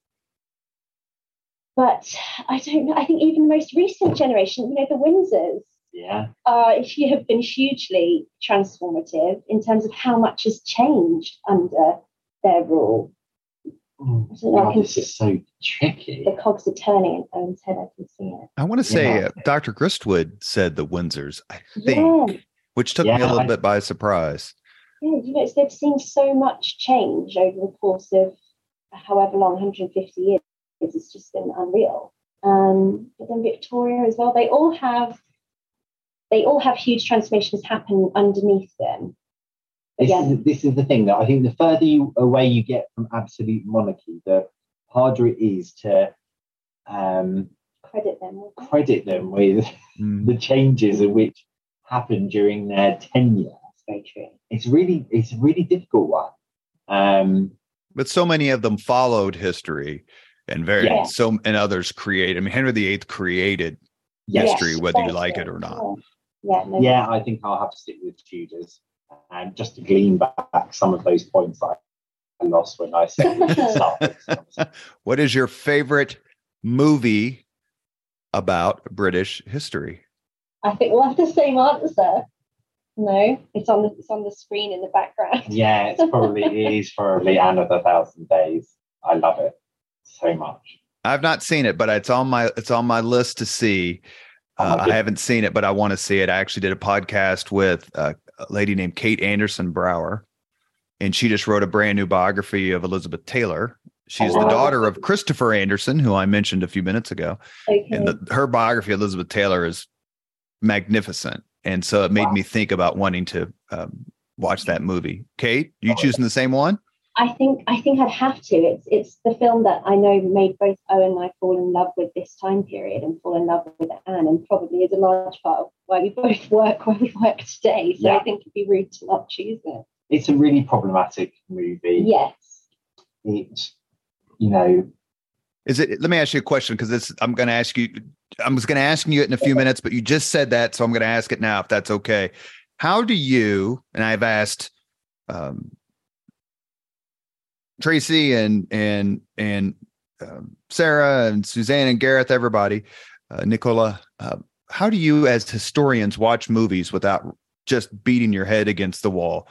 C: But I don't know. I think even the most recent generation, you know, the Windsors,
D: Yeah.
C: uh, she have been hugely transformative in terms of how much has changed under their rule.
D: Oh,
C: I don't know, I
D: God,
C: can
D: this is so tricky.
C: The cogs are turning in Owen's head. I can see it.
A: I want to say
D: Yeah.
A: uh, Dr. Gristwood said the Windsors, I think,
C: Yeah,
A: which took me a little
D: I-
A: bit by surprise.
C: yeah. You know, they've seen so much change over the course of however long, 150 years. It's just been unreal. Um, but then Victoria as well. They all have. They all have huge transformations happen underneath them.
D: This,
C: yeah,
D: is, this is the thing that I think the further you away you get from absolute monarchy, the harder it is to um,
C: credit them. with
D: credit them with
A: Mm.
D: the changes of which happened during their tenure.
C: That's very true.
D: It's really, it's a really difficult one. Um,
A: But so many of them followed history and very
C: Yeah.
A: so and others create. I mean, Henry VIII created
D: yes.
A: history, whether you like it or not.
C: Yeah, yeah, no,
D: Yeah, I think I'll have to stick with Tudors, and just to glean back some of those points I I lost when I said we should start this conversation.
A: What is your favorite movie about British history?
C: I think we'll have the same answer. No, it's on the it's on the screen in the background.
D: Yeah, it's probably it is probably Anne of the Thousand Days. I love it so much.
A: I've not seen it, but it's on my it's on my list to see.
D: Oh
A: Uh, I haven't seen it, but I want to see it. I actually did a podcast with a lady named Kate Andersen Brower, and she just wrote a brand new biography of Elizabeth Taylor. She's the
C: Oh.
A: daughter of Christopher Andersen, who I mentioned a few minutes ago,
C: Okay.
A: and the, her biography Elizabeth Taylor is magnificent. And so it made
D: Wow.
A: me think about wanting to um, watch that movie. Kate, you
D: Oh.
A: choosing the same one?
C: I think I think I'd have to. It's it's the film that I know made both Owen and I fall in love with this time period and fall in love with Anne, and probably is a large part of why we both work where we work today. So
D: Yeah.
C: I think it'd be rude to not choose it.
D: It's a really problematic movie.
C: Yes.
D: It, you know,
A: Is it? Let me ask you a question because this. I'm going to ask you. I was going to ask you it in a few minutes, but you just said that, so I'm going to ask it now, if that's okay. How do you? And I've asked um, Tracy and and and um, Sarah and Suzanne and Gareth, everybody, uh, Nicola. Uh, how do you, as historians, watch movies without just beating your head against the wall?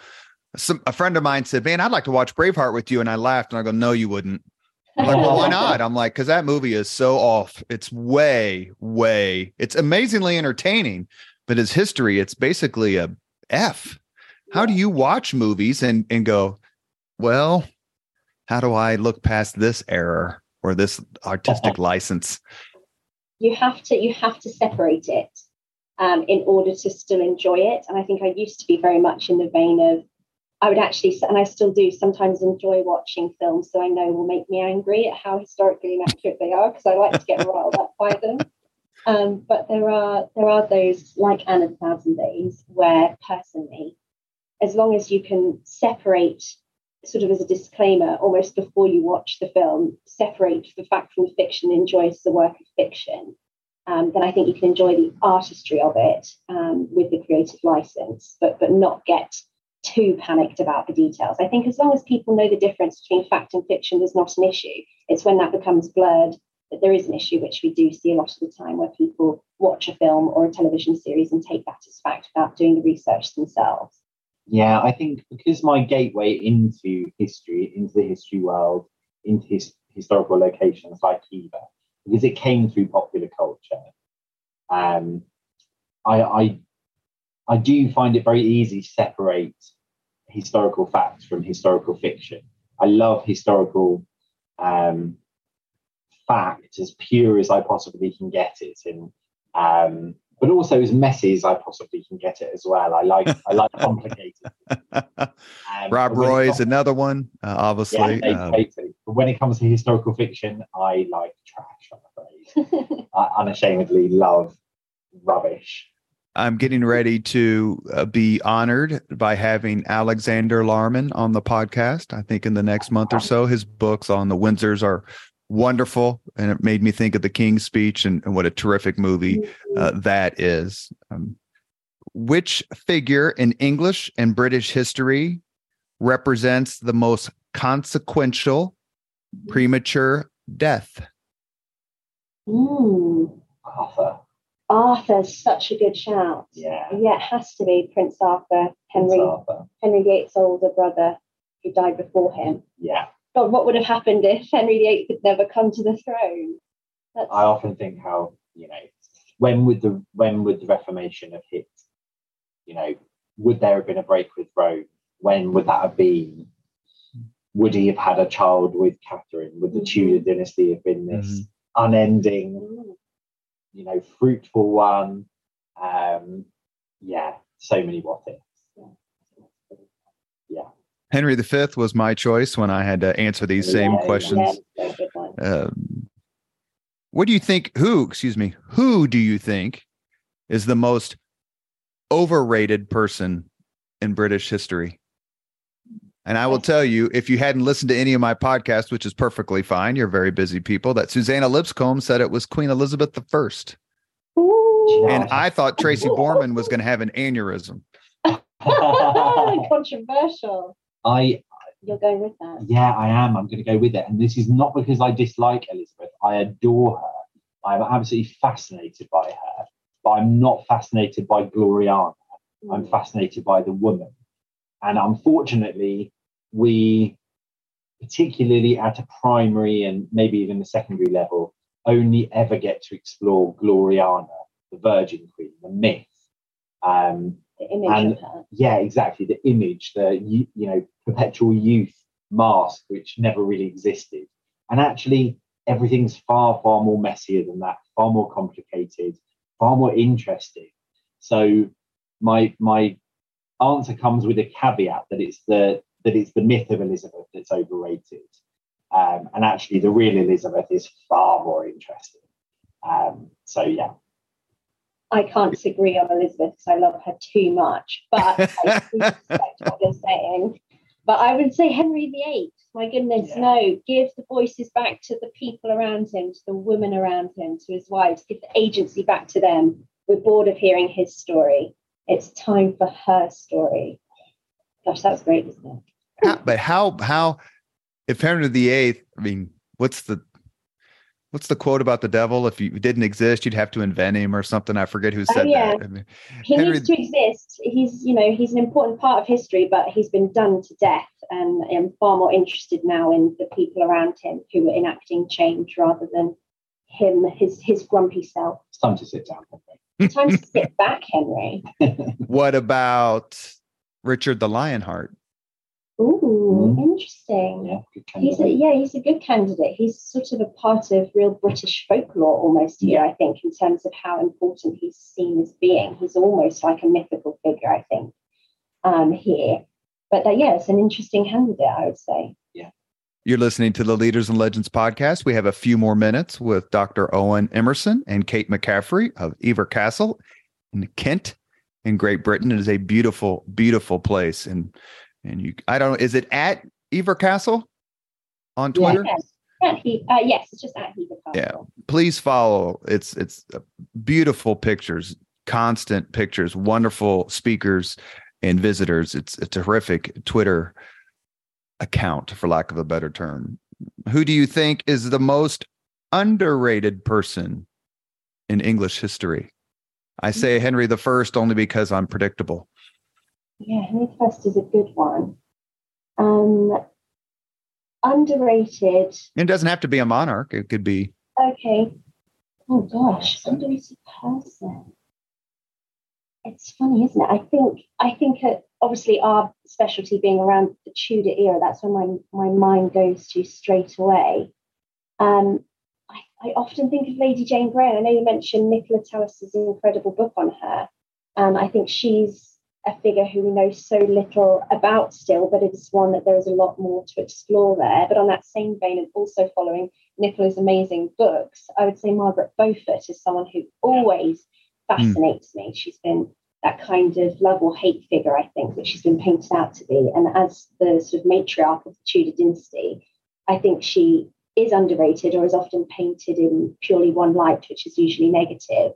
A: Some, a friend of mine said, "Man, I'd like to watch Braveheart with you," and I laughed, and I go, "No, you wouldn't." I'm like, well, why not? I'm like, because that movie is so off. It's way, way. It's amazingly entertaining, but as history, it's basically a F. How do you watch movies and and go, well, how do I look past this error or this artistic license?
C: you have to you have to separate it um, in order to still enjoy it. And I think I used to be very much in the vein of I would actually, and I still do sometimes enjoy watching films so I know will make me angry at how historically inaccurate they are because I like to get riled up by them. Um, but there are there are those like Anne of Thousand Days where personally, as long as you can separate sort of as a disclaimer, almost before you watch the film, separate the fact from the fiction, enjoy the work of fiction, um, then I think you can enjoy the artistry of it um, with the creative license, but but not get too panicked about the details. I think as long as people know the difference between fact and fiction, there's not an issue. It's when that becomes blurred that there is an issue, which we do see a lot of the time, where people watch a film or a television series and take that as fact without doing the research themselves.
D: Yeah, I think because my gateway into history, into the history world, into his, historical locations like Hever, because it came through popular culture, um, I, I I do find it very easy to separate historical facts from historical fiction. I love historical um, fact as pure as I possibly can get it, and um, but also as messy as I possibly can get it as well. I like I like complicated.
A: Um, Rob Roy is another one, uh, obviously.
D: Yeah, um. But when it comes to historical fiction, I like trash. I'm afraid. I unashamedly love rubbish.
A: I'm getting ready to uh, be honored by having Alexander Larman on the podcast. I think in the next month or so, his books on the Windsors are wonderful and it made me think of the king's speech and, and what a terrific movie uh, mm-hmm. that is um, which figure in english and british history represents the most consequential premature death
C: Ooh.
D: arthur
C: arthur's such a good shout
D: yeah
C: yeah it has to be prince arthur henry prince arthur. henry viii's older brother who died before him
D: yeah
C: God, what would have happened if Henry VIII had never come to the throne?
D: That's... I often think how you know when would the when would the Reformation have hit? You know, would there have been a break with Rome? When would that have been? Would he have had a child with Catherine? Would the mm-hmm. Tudor dynasty have been this mm-hmm. unending, mm-hmm. you know, fruitful one? Um, yeah, so many what ifs.
A: Henry V was my choice when I had to answer these same yeah, questions. Um, what do you think? Who, excuse me, who do you think is the most overrated person in British history? And I will tell you, if you hadn't listened to any of my podcasts, which is perfectly fine, you're very busy people, that Suzannah Lipscomb said it was Queen Elizabeth I. And I thought Tracy Borman was going to have an aneurysm.
C: Controversial.
D: I
C: you're going with that.
D: Yeah, I am. I'm going to go with it. And this is not because I dislike Elizabeth. I adore her. I'm absolutely fascinated by her. But I'm not fascinated by Gloriana. Mm. I'm fascinated by the woman. And unfortunately, we, particularly at a primary and maybe even a secondary level, only ever get to explore Gloriana, the Virgin Queen, the myth. Um,
C: the image and.
D: Yeah, exactly. The image, the you, you know, perpetual youth mask, which never really existed. And actually, everything's far, far more messier than that, far more complicated, far more interesting. So my my answer comes with a caveat that it's the that it's the myth of Elizabeth that's overrated. Um, and actually, the real Elizabeth is far more interesting. Um, so yeah,
C: I can't disagree on Elizabeth because I love her too much, but I respect what you're saying. But I would say Henry VIII. My goodness, yeah. no! Give the voices back to the people around him, to the women around him, to his wives. Give the agency back to them. We're bored of hearing his story. It's time for her story. Gosh, that's great, isn't it?
A: But how how if Henry VIII? I mean, what's the what's the quote about the devil? If you didn't exist, you'd have to invent him or something. I forget who oh, said oh, yeah. that. I mean,
C: he Henry... needs to exist. He's, you know, he's an important part of history, but he's been done to death. And I'm far more interested now in the people around him who are enacting change rather than him, his his grumpy self.
D: It's time to sit down.
C: It's time to sit back, Henry.
A: what about Richard the Lionheart?
C: Ooh. Ooh, mm. interesting.
D: Yeah,
C: he's a, yeah, he's a good candidate. He's sort of a part of real British folklore almost here, I think, in terms of how important he's seen as being. He's almost like a mythical figure, I think, um, here. But that, yeah, it's an interesting candidate, I would say.
D: Yeah.
A: You're listening to the Leaders and Legends podcast. We have a few more minutes with Dr. Owen Emmerson and Kate McCaffrey of Hever Castle in Kent in Great Britain. It is a beautiful, beautiful place. And and you, I don't know, is it at Hever Castle on Twitter?
C: He, uh, yes, it's just at Hever Castle.
A: Yeah, please follow. It's it's uh, beautiful pictures, constant pictures, wonderful speakers and visitors. It's a terrific Twitter account, for lack of a better term. Who do you think is the most underrated person in English history? I say mm-hmm. Henry the First only because I'm predictable.
C: Yeah, First is a good one. Um, underrated.
A: It doesn't have to be a monarch. It could be.
C: Okay. Oh gosh, underrated person. It's funny, isn't it? I think I think obviously our specialty being around the Tudor era, that's where my my mind goes to straight away. Um, I, I often think of Lady Jane Grey. I know you mentioned Nicola Tallis's incredible book on her. Um, I think she's a figure who we know so little about still, but it is one that there is a lot more to explore there. But on that same vein, and also following Nicola's amazing books, I would say Margaret Beaufort is someone who always fascinates mm. me. She's been that kind of love or hate figure, I think, that she's been painted out to be. And as the sort of matriarch of the Tudor dynasty, I think she is underrated or is often painted in purely one light, which is usually negative.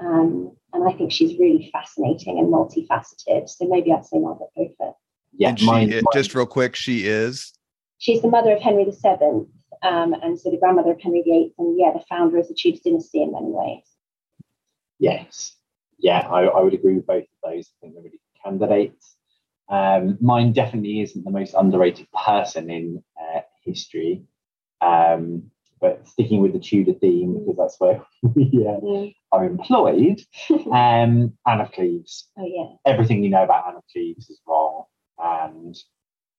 C: Um, and I think she's really fascinating and multifaceted. So maybe I'd say Margaret Beaufort.
A: Yeah, and she, mine, mine. just real quick, she is.
C: She's the mother of Henry VII, um, and so the grandmother of Henry VIII, and yeah, the founder of the Tudor dynasty in many ways.
D: Yes, yeah, I, I, would agree with both of those. I think they're really good candidates. Um, mine definitely isn't the most underrated person in uh, history, um, but sticking with the Tudor theme because that's where we uh, yeah. are employed. um, Anne of Cleves.
C: Oh yeah.
D: Everything you know about Anne of Cleves is wrong, and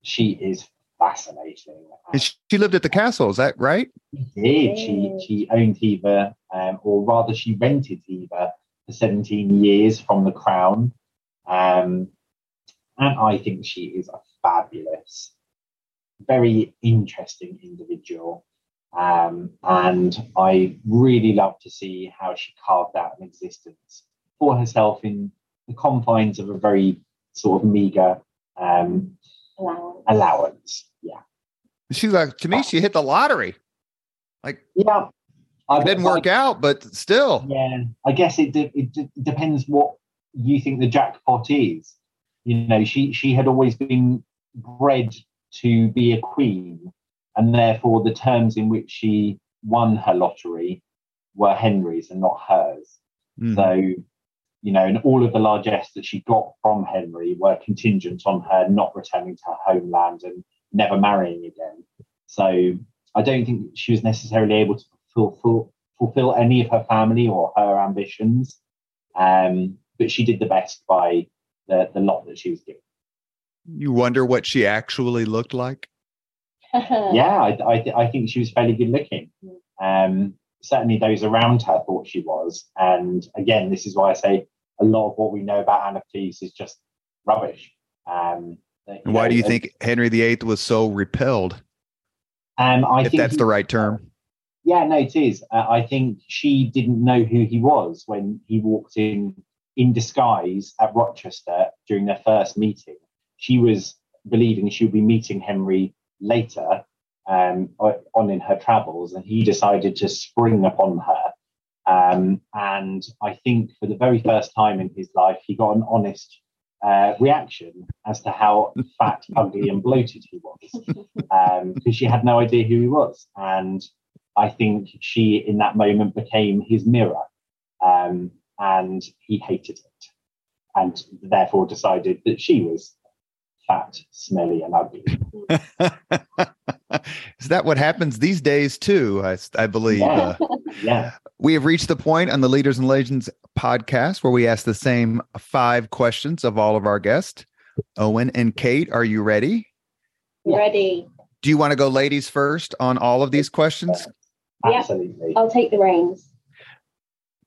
D: she is fascinating.
A: And she lived at the castle, is that right?
D: She did. She she owned Hever, um, or rather, she rented Hever for 17 years from the crown. Um, and I think she is a fabulous, very interesting individual. Um, and I really love to see how she carved out an existence for herself in the confines of a very sort of meager um, allowance. allowance. Yeah.
A: She's like, to me, she hit the lottery. Like,
D: yeah,
A: it didn't work out, but still.
D: Yeah, I guess it, de- it de- depends what you think the jackpot is. You know, she she had always been bred to be a queen, and therefore the terms in which she won her lottery were Henry's and not hers. Mm. So, you know, and all of the largesse that she got from Henry were contingent on her not returning to her homeland and never marrying again. So I don't think she was necessarily able to fulfill, fulfill any of her family or her ambitions. Um, but she did the best by the, the lot that she was given.
A: You wonder what she actually looked like?
D: yeah, I, I, I, think she was fairly good looking. Um, certainly, those around her thought she was. And again, this is why I say a lot of what we know about Anne of Cleves is just rubbish. Um,
A: and why know, do you think Henry VIII was so repelled?
D: Um, I
A: if that's the right term.
D: Yeah, no, it is. Uh, I think she didn't know who he was when he walked in in disguise at Rochester during their first meeting. She was believing she would be meeting Henry later um, on in her travels, and he decided to spring upon her. Um, and I think for the very first time in his life, he got an honest uh, reaction as to how fat, ugly, and bloated he was, because um, she had no idea who he was. And I think she, in that moment, became his mirror, um, and he hated it, and therefore decided that she was fat, smelly, and ugly.
A: Is that what happens these days too? I, I believe.
D: Yeah. Uh, yeah.
A: We have reached the point on the Leaders and Legends podcast where we ask the same five questions of all of our guests. Owen and Kate, are you ready?
C: Ready.
A: Do you want to go ladies first on all of these questions?
C: Yeah.
D: Absolutely.
C: I'll take the reins.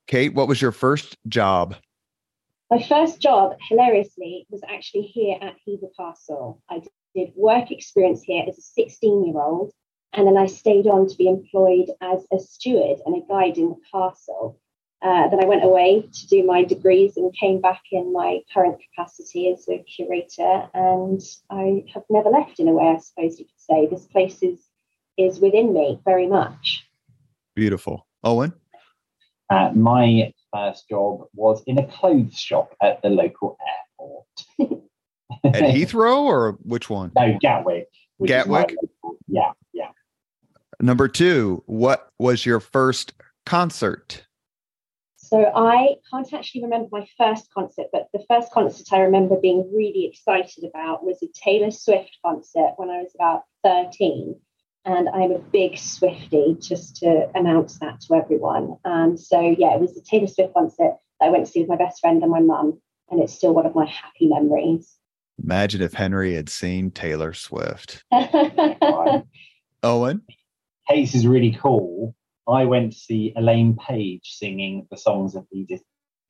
A: Kate, what was your first job?
C: My first job, hilariously, was actually here at Hever Castle. I did work experience here as a 16 year old, and then I stayed on to be employed as a steward and a guide in the castle. Uh, then I went away to do my degrees and came back in my current capacity as a curator. And I have never left, in a way, I suppose you could say. This place is is within me very much.
A: Beautiful. Owen?
D: Uh, my first job was in a clothes shop at the local airport.
A: At Heathrow or which one?
D: no, Gatwick. which is my
A: Gatwick?
D: Yeah, yeah.
A: Number two, what was your first concert?
C: So I can't actually remember my first concert, but the first concert I remember being really excited about was a Taylor Swift concert when I was about 13. And I'm a big Swifty, just to announce that to everyone. And so, yeah, it was the Taylor Swift concert that I went to see with my best friend and my mum. And it's still one of my happy memories.
A: Imagine if Henry had seen Taylor Swift. Owen?
D: Case is really cool. I went to see Elaine Paige singing the songs of Edith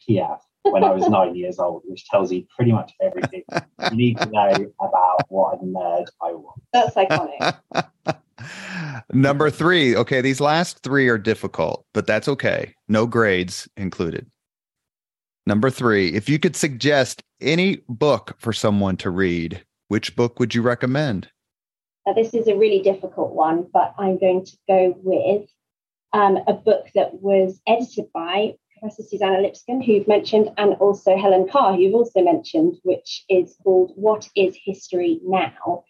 D: Piaf when I was nine years old, which tells you pretty much everything you need to know about what a nerd I was.
C: That's iconic.
A: Number three. Okay, these last three are difficult, but that's okay. No grades included. Number three. If you could suggest any book for someone to read, which book would you recommend?
C: Now, this is a really difficult one, but I'm going to go with um, a book that was edited by Professor Suzannah Lipscomb, who you've mentioned, and also Helen Carr, who you've also mentioned, which is called What is History Now?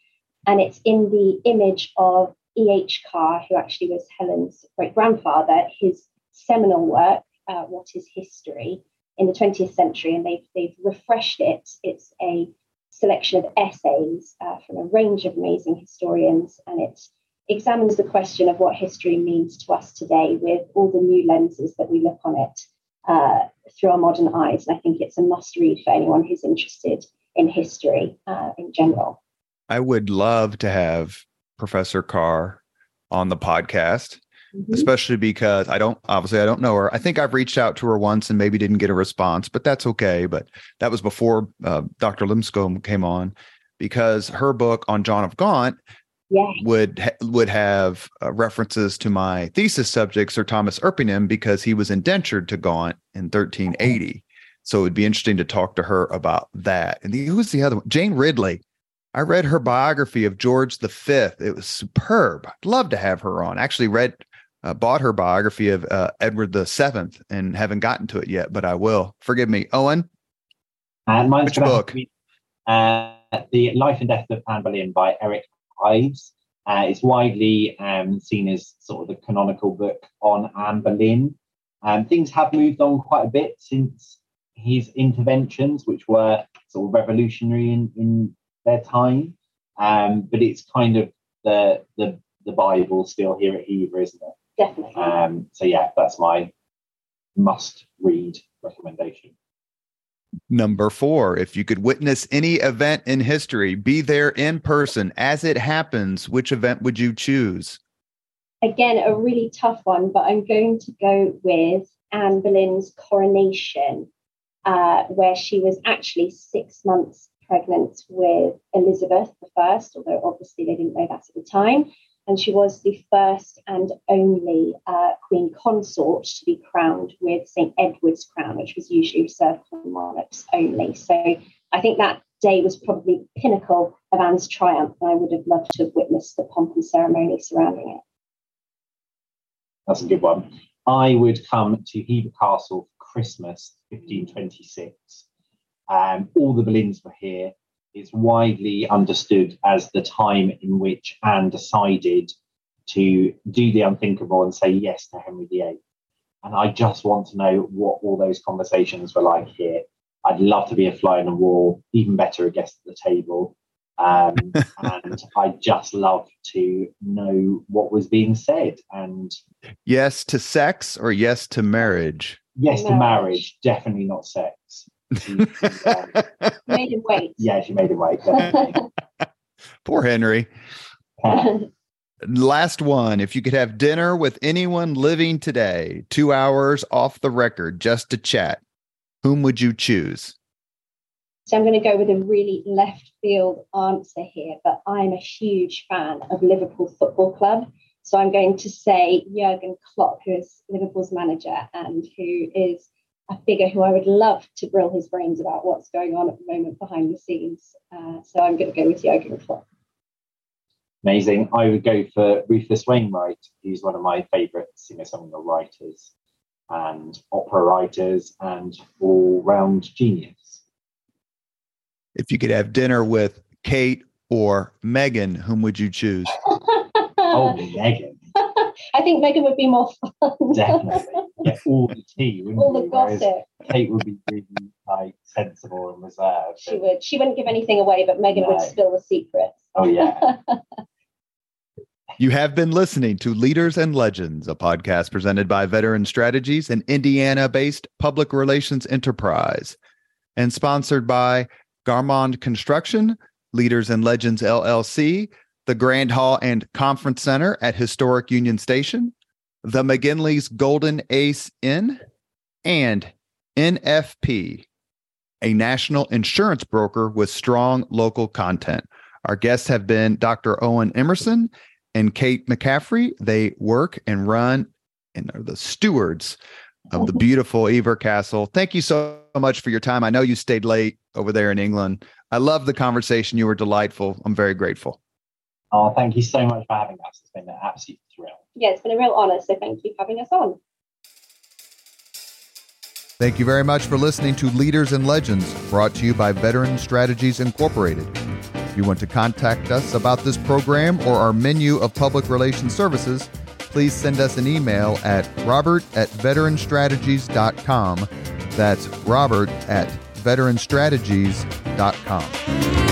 C: And it's in the image of E.H. Carr, who actually was Helen's great grandfather, his seminal work, uh, What is History, in the 20th century. And they've, they've refreshed it. It's a selection of essays uh, from a range of amazing historians, and it examines the question of what history means to us today with all the new lenses that we look on it uh, through our modern eyes. And I think it's a must read for anyone who's interested in history uh, in general.
A: I would love to have Professor Carr on the podcast,
C: Mhm.
A: especially because I don't obviously I don't know her. I think I've reached out to her once and maybe didn't get a response, but that's okay. But that was before uh, Dr. Lipscomb came on because her book on John of Gaunt
C: Yeah,
A: would ha- would have uh, references to my thesis subject, Sir Thomas Erpingham, because he was indentured to Gaunt in 1380. So it would be interesting to talk to her about that. And the, who's the other one? Jane Ridley. I read her biography of George V. It was superb. I'd love to have her on. Actually, read uh, bought her biography of uh, Edward VII and haven't gotten to it yet, but I will. Forgive me, Owen.
D: And mine's
A: Which book?
D: be, uh, The Life and Death of Anne Boleyn by Eric Ives. Uh, it's widely um, seen as sort of the canonical book on Anne Boleyn. Um, things have moved on quite a bit since his interventions, which were sort of revolutionary in, in their time. Um, but it's kind of the, the the Bible still here at Hever, isn't it?
C: definitely.
D: Um, so yeah, that's my must read recommendation.
A: Number four, if you could witness any event in history, be there in person as it happens, which event would you choose?
C: Again, a really tough one, but I'm going to go with Anne Boleyn's coronation, uh, where she was actually six months pregnant with Elizabeth I, although obviously they didn't know that at the time. And she was the first and only uh, queen consort to be crowned with St. Edward's crown, which was usually reserved for monarchs only. So I think that day was probably pinnacle of Anne's triumph, and I would have loved to have witnessed the pomp and ceremony surrounding it.
D: That's a good one. I would come to Hever Castle for Christmas 1526. Um, all the Boleyns were here. It's widely understood as the time in which Anne decided to do the unthinkable and say yes to Henry VIII. And I just want to know what all those conversations were like here. I'd love to be a fly on the wall, even better, a guest at the table. Um, and I just love to know what was being said. And
A: Yes to sex or yes to marriage?
D: Yes, to
C: Marriage.
D: marriage, definitely not sex. She- she,
C: Made him wait.
D: yeah, she made it right. Definitely.
A: Poor Henry. Last one. If you could have dinner with anyone living today, two hours off the record just to chat, whom would you choose?
C: So I'm going to go with a really left field answer here, but I'm a huge fan of Liverpool Football Club. So I'm going to say Jurgen Klopp, who is Liverpool's manager and who is a figure who I would love to grill his brains about what's going on at the moment behind the scenes. Uh, so I'm going to go with Jurgen Klopp.
D: Amazing. I would go for Rufus Wainwright, who's one of my favourite singer-songwriter writers and opera writers and all-round genius.
A: If you could have dinner with Kate or Meghan, whom would you choose?
D: oh, Meghan.
C: I think Meghan would be more fun.
D: Definitely. Get all the tea.
C: all the gossip.
D: Kate would be really like sensible and reserved.
C: She would. She wouldn't give anything away, but Meghan no. would spill the secrets.
D: Oh yeah.
A: You have been listening to Leaders and Legends, a podcast presented by Veteran Strategies, an Indiana based public relations enterprise, and sponsored by Garmong Construction, Leaders and Legends LLC, the Grand Hall and Conference Center at Historic Union Station, the McGinley's Golden Ace Inn, and NFP, a national insurance broker with strong local content. Our guests have been Dr. Owen Emmerson and Kate McCaffrey. They work and run and are the stewards of the beautiful Hever Castle. Thank you so much for your time. I know you stayed late over there in England. I love the conversation. You were delightful. I'm very grateful.
D: Oh, thank you so much for having us. It's been an absolute thrill.
C: Yeah, it's been a real honor. So thank you for having us on.
A: Thank you very much for listening to Leaders and Legends, brought to you by Veteran Strategies Incorporated. If you want to contact us about this program or our menu of public relations services, please send us an email at robert at veteranstrategies.com. That's robert at veteranstrategies.com.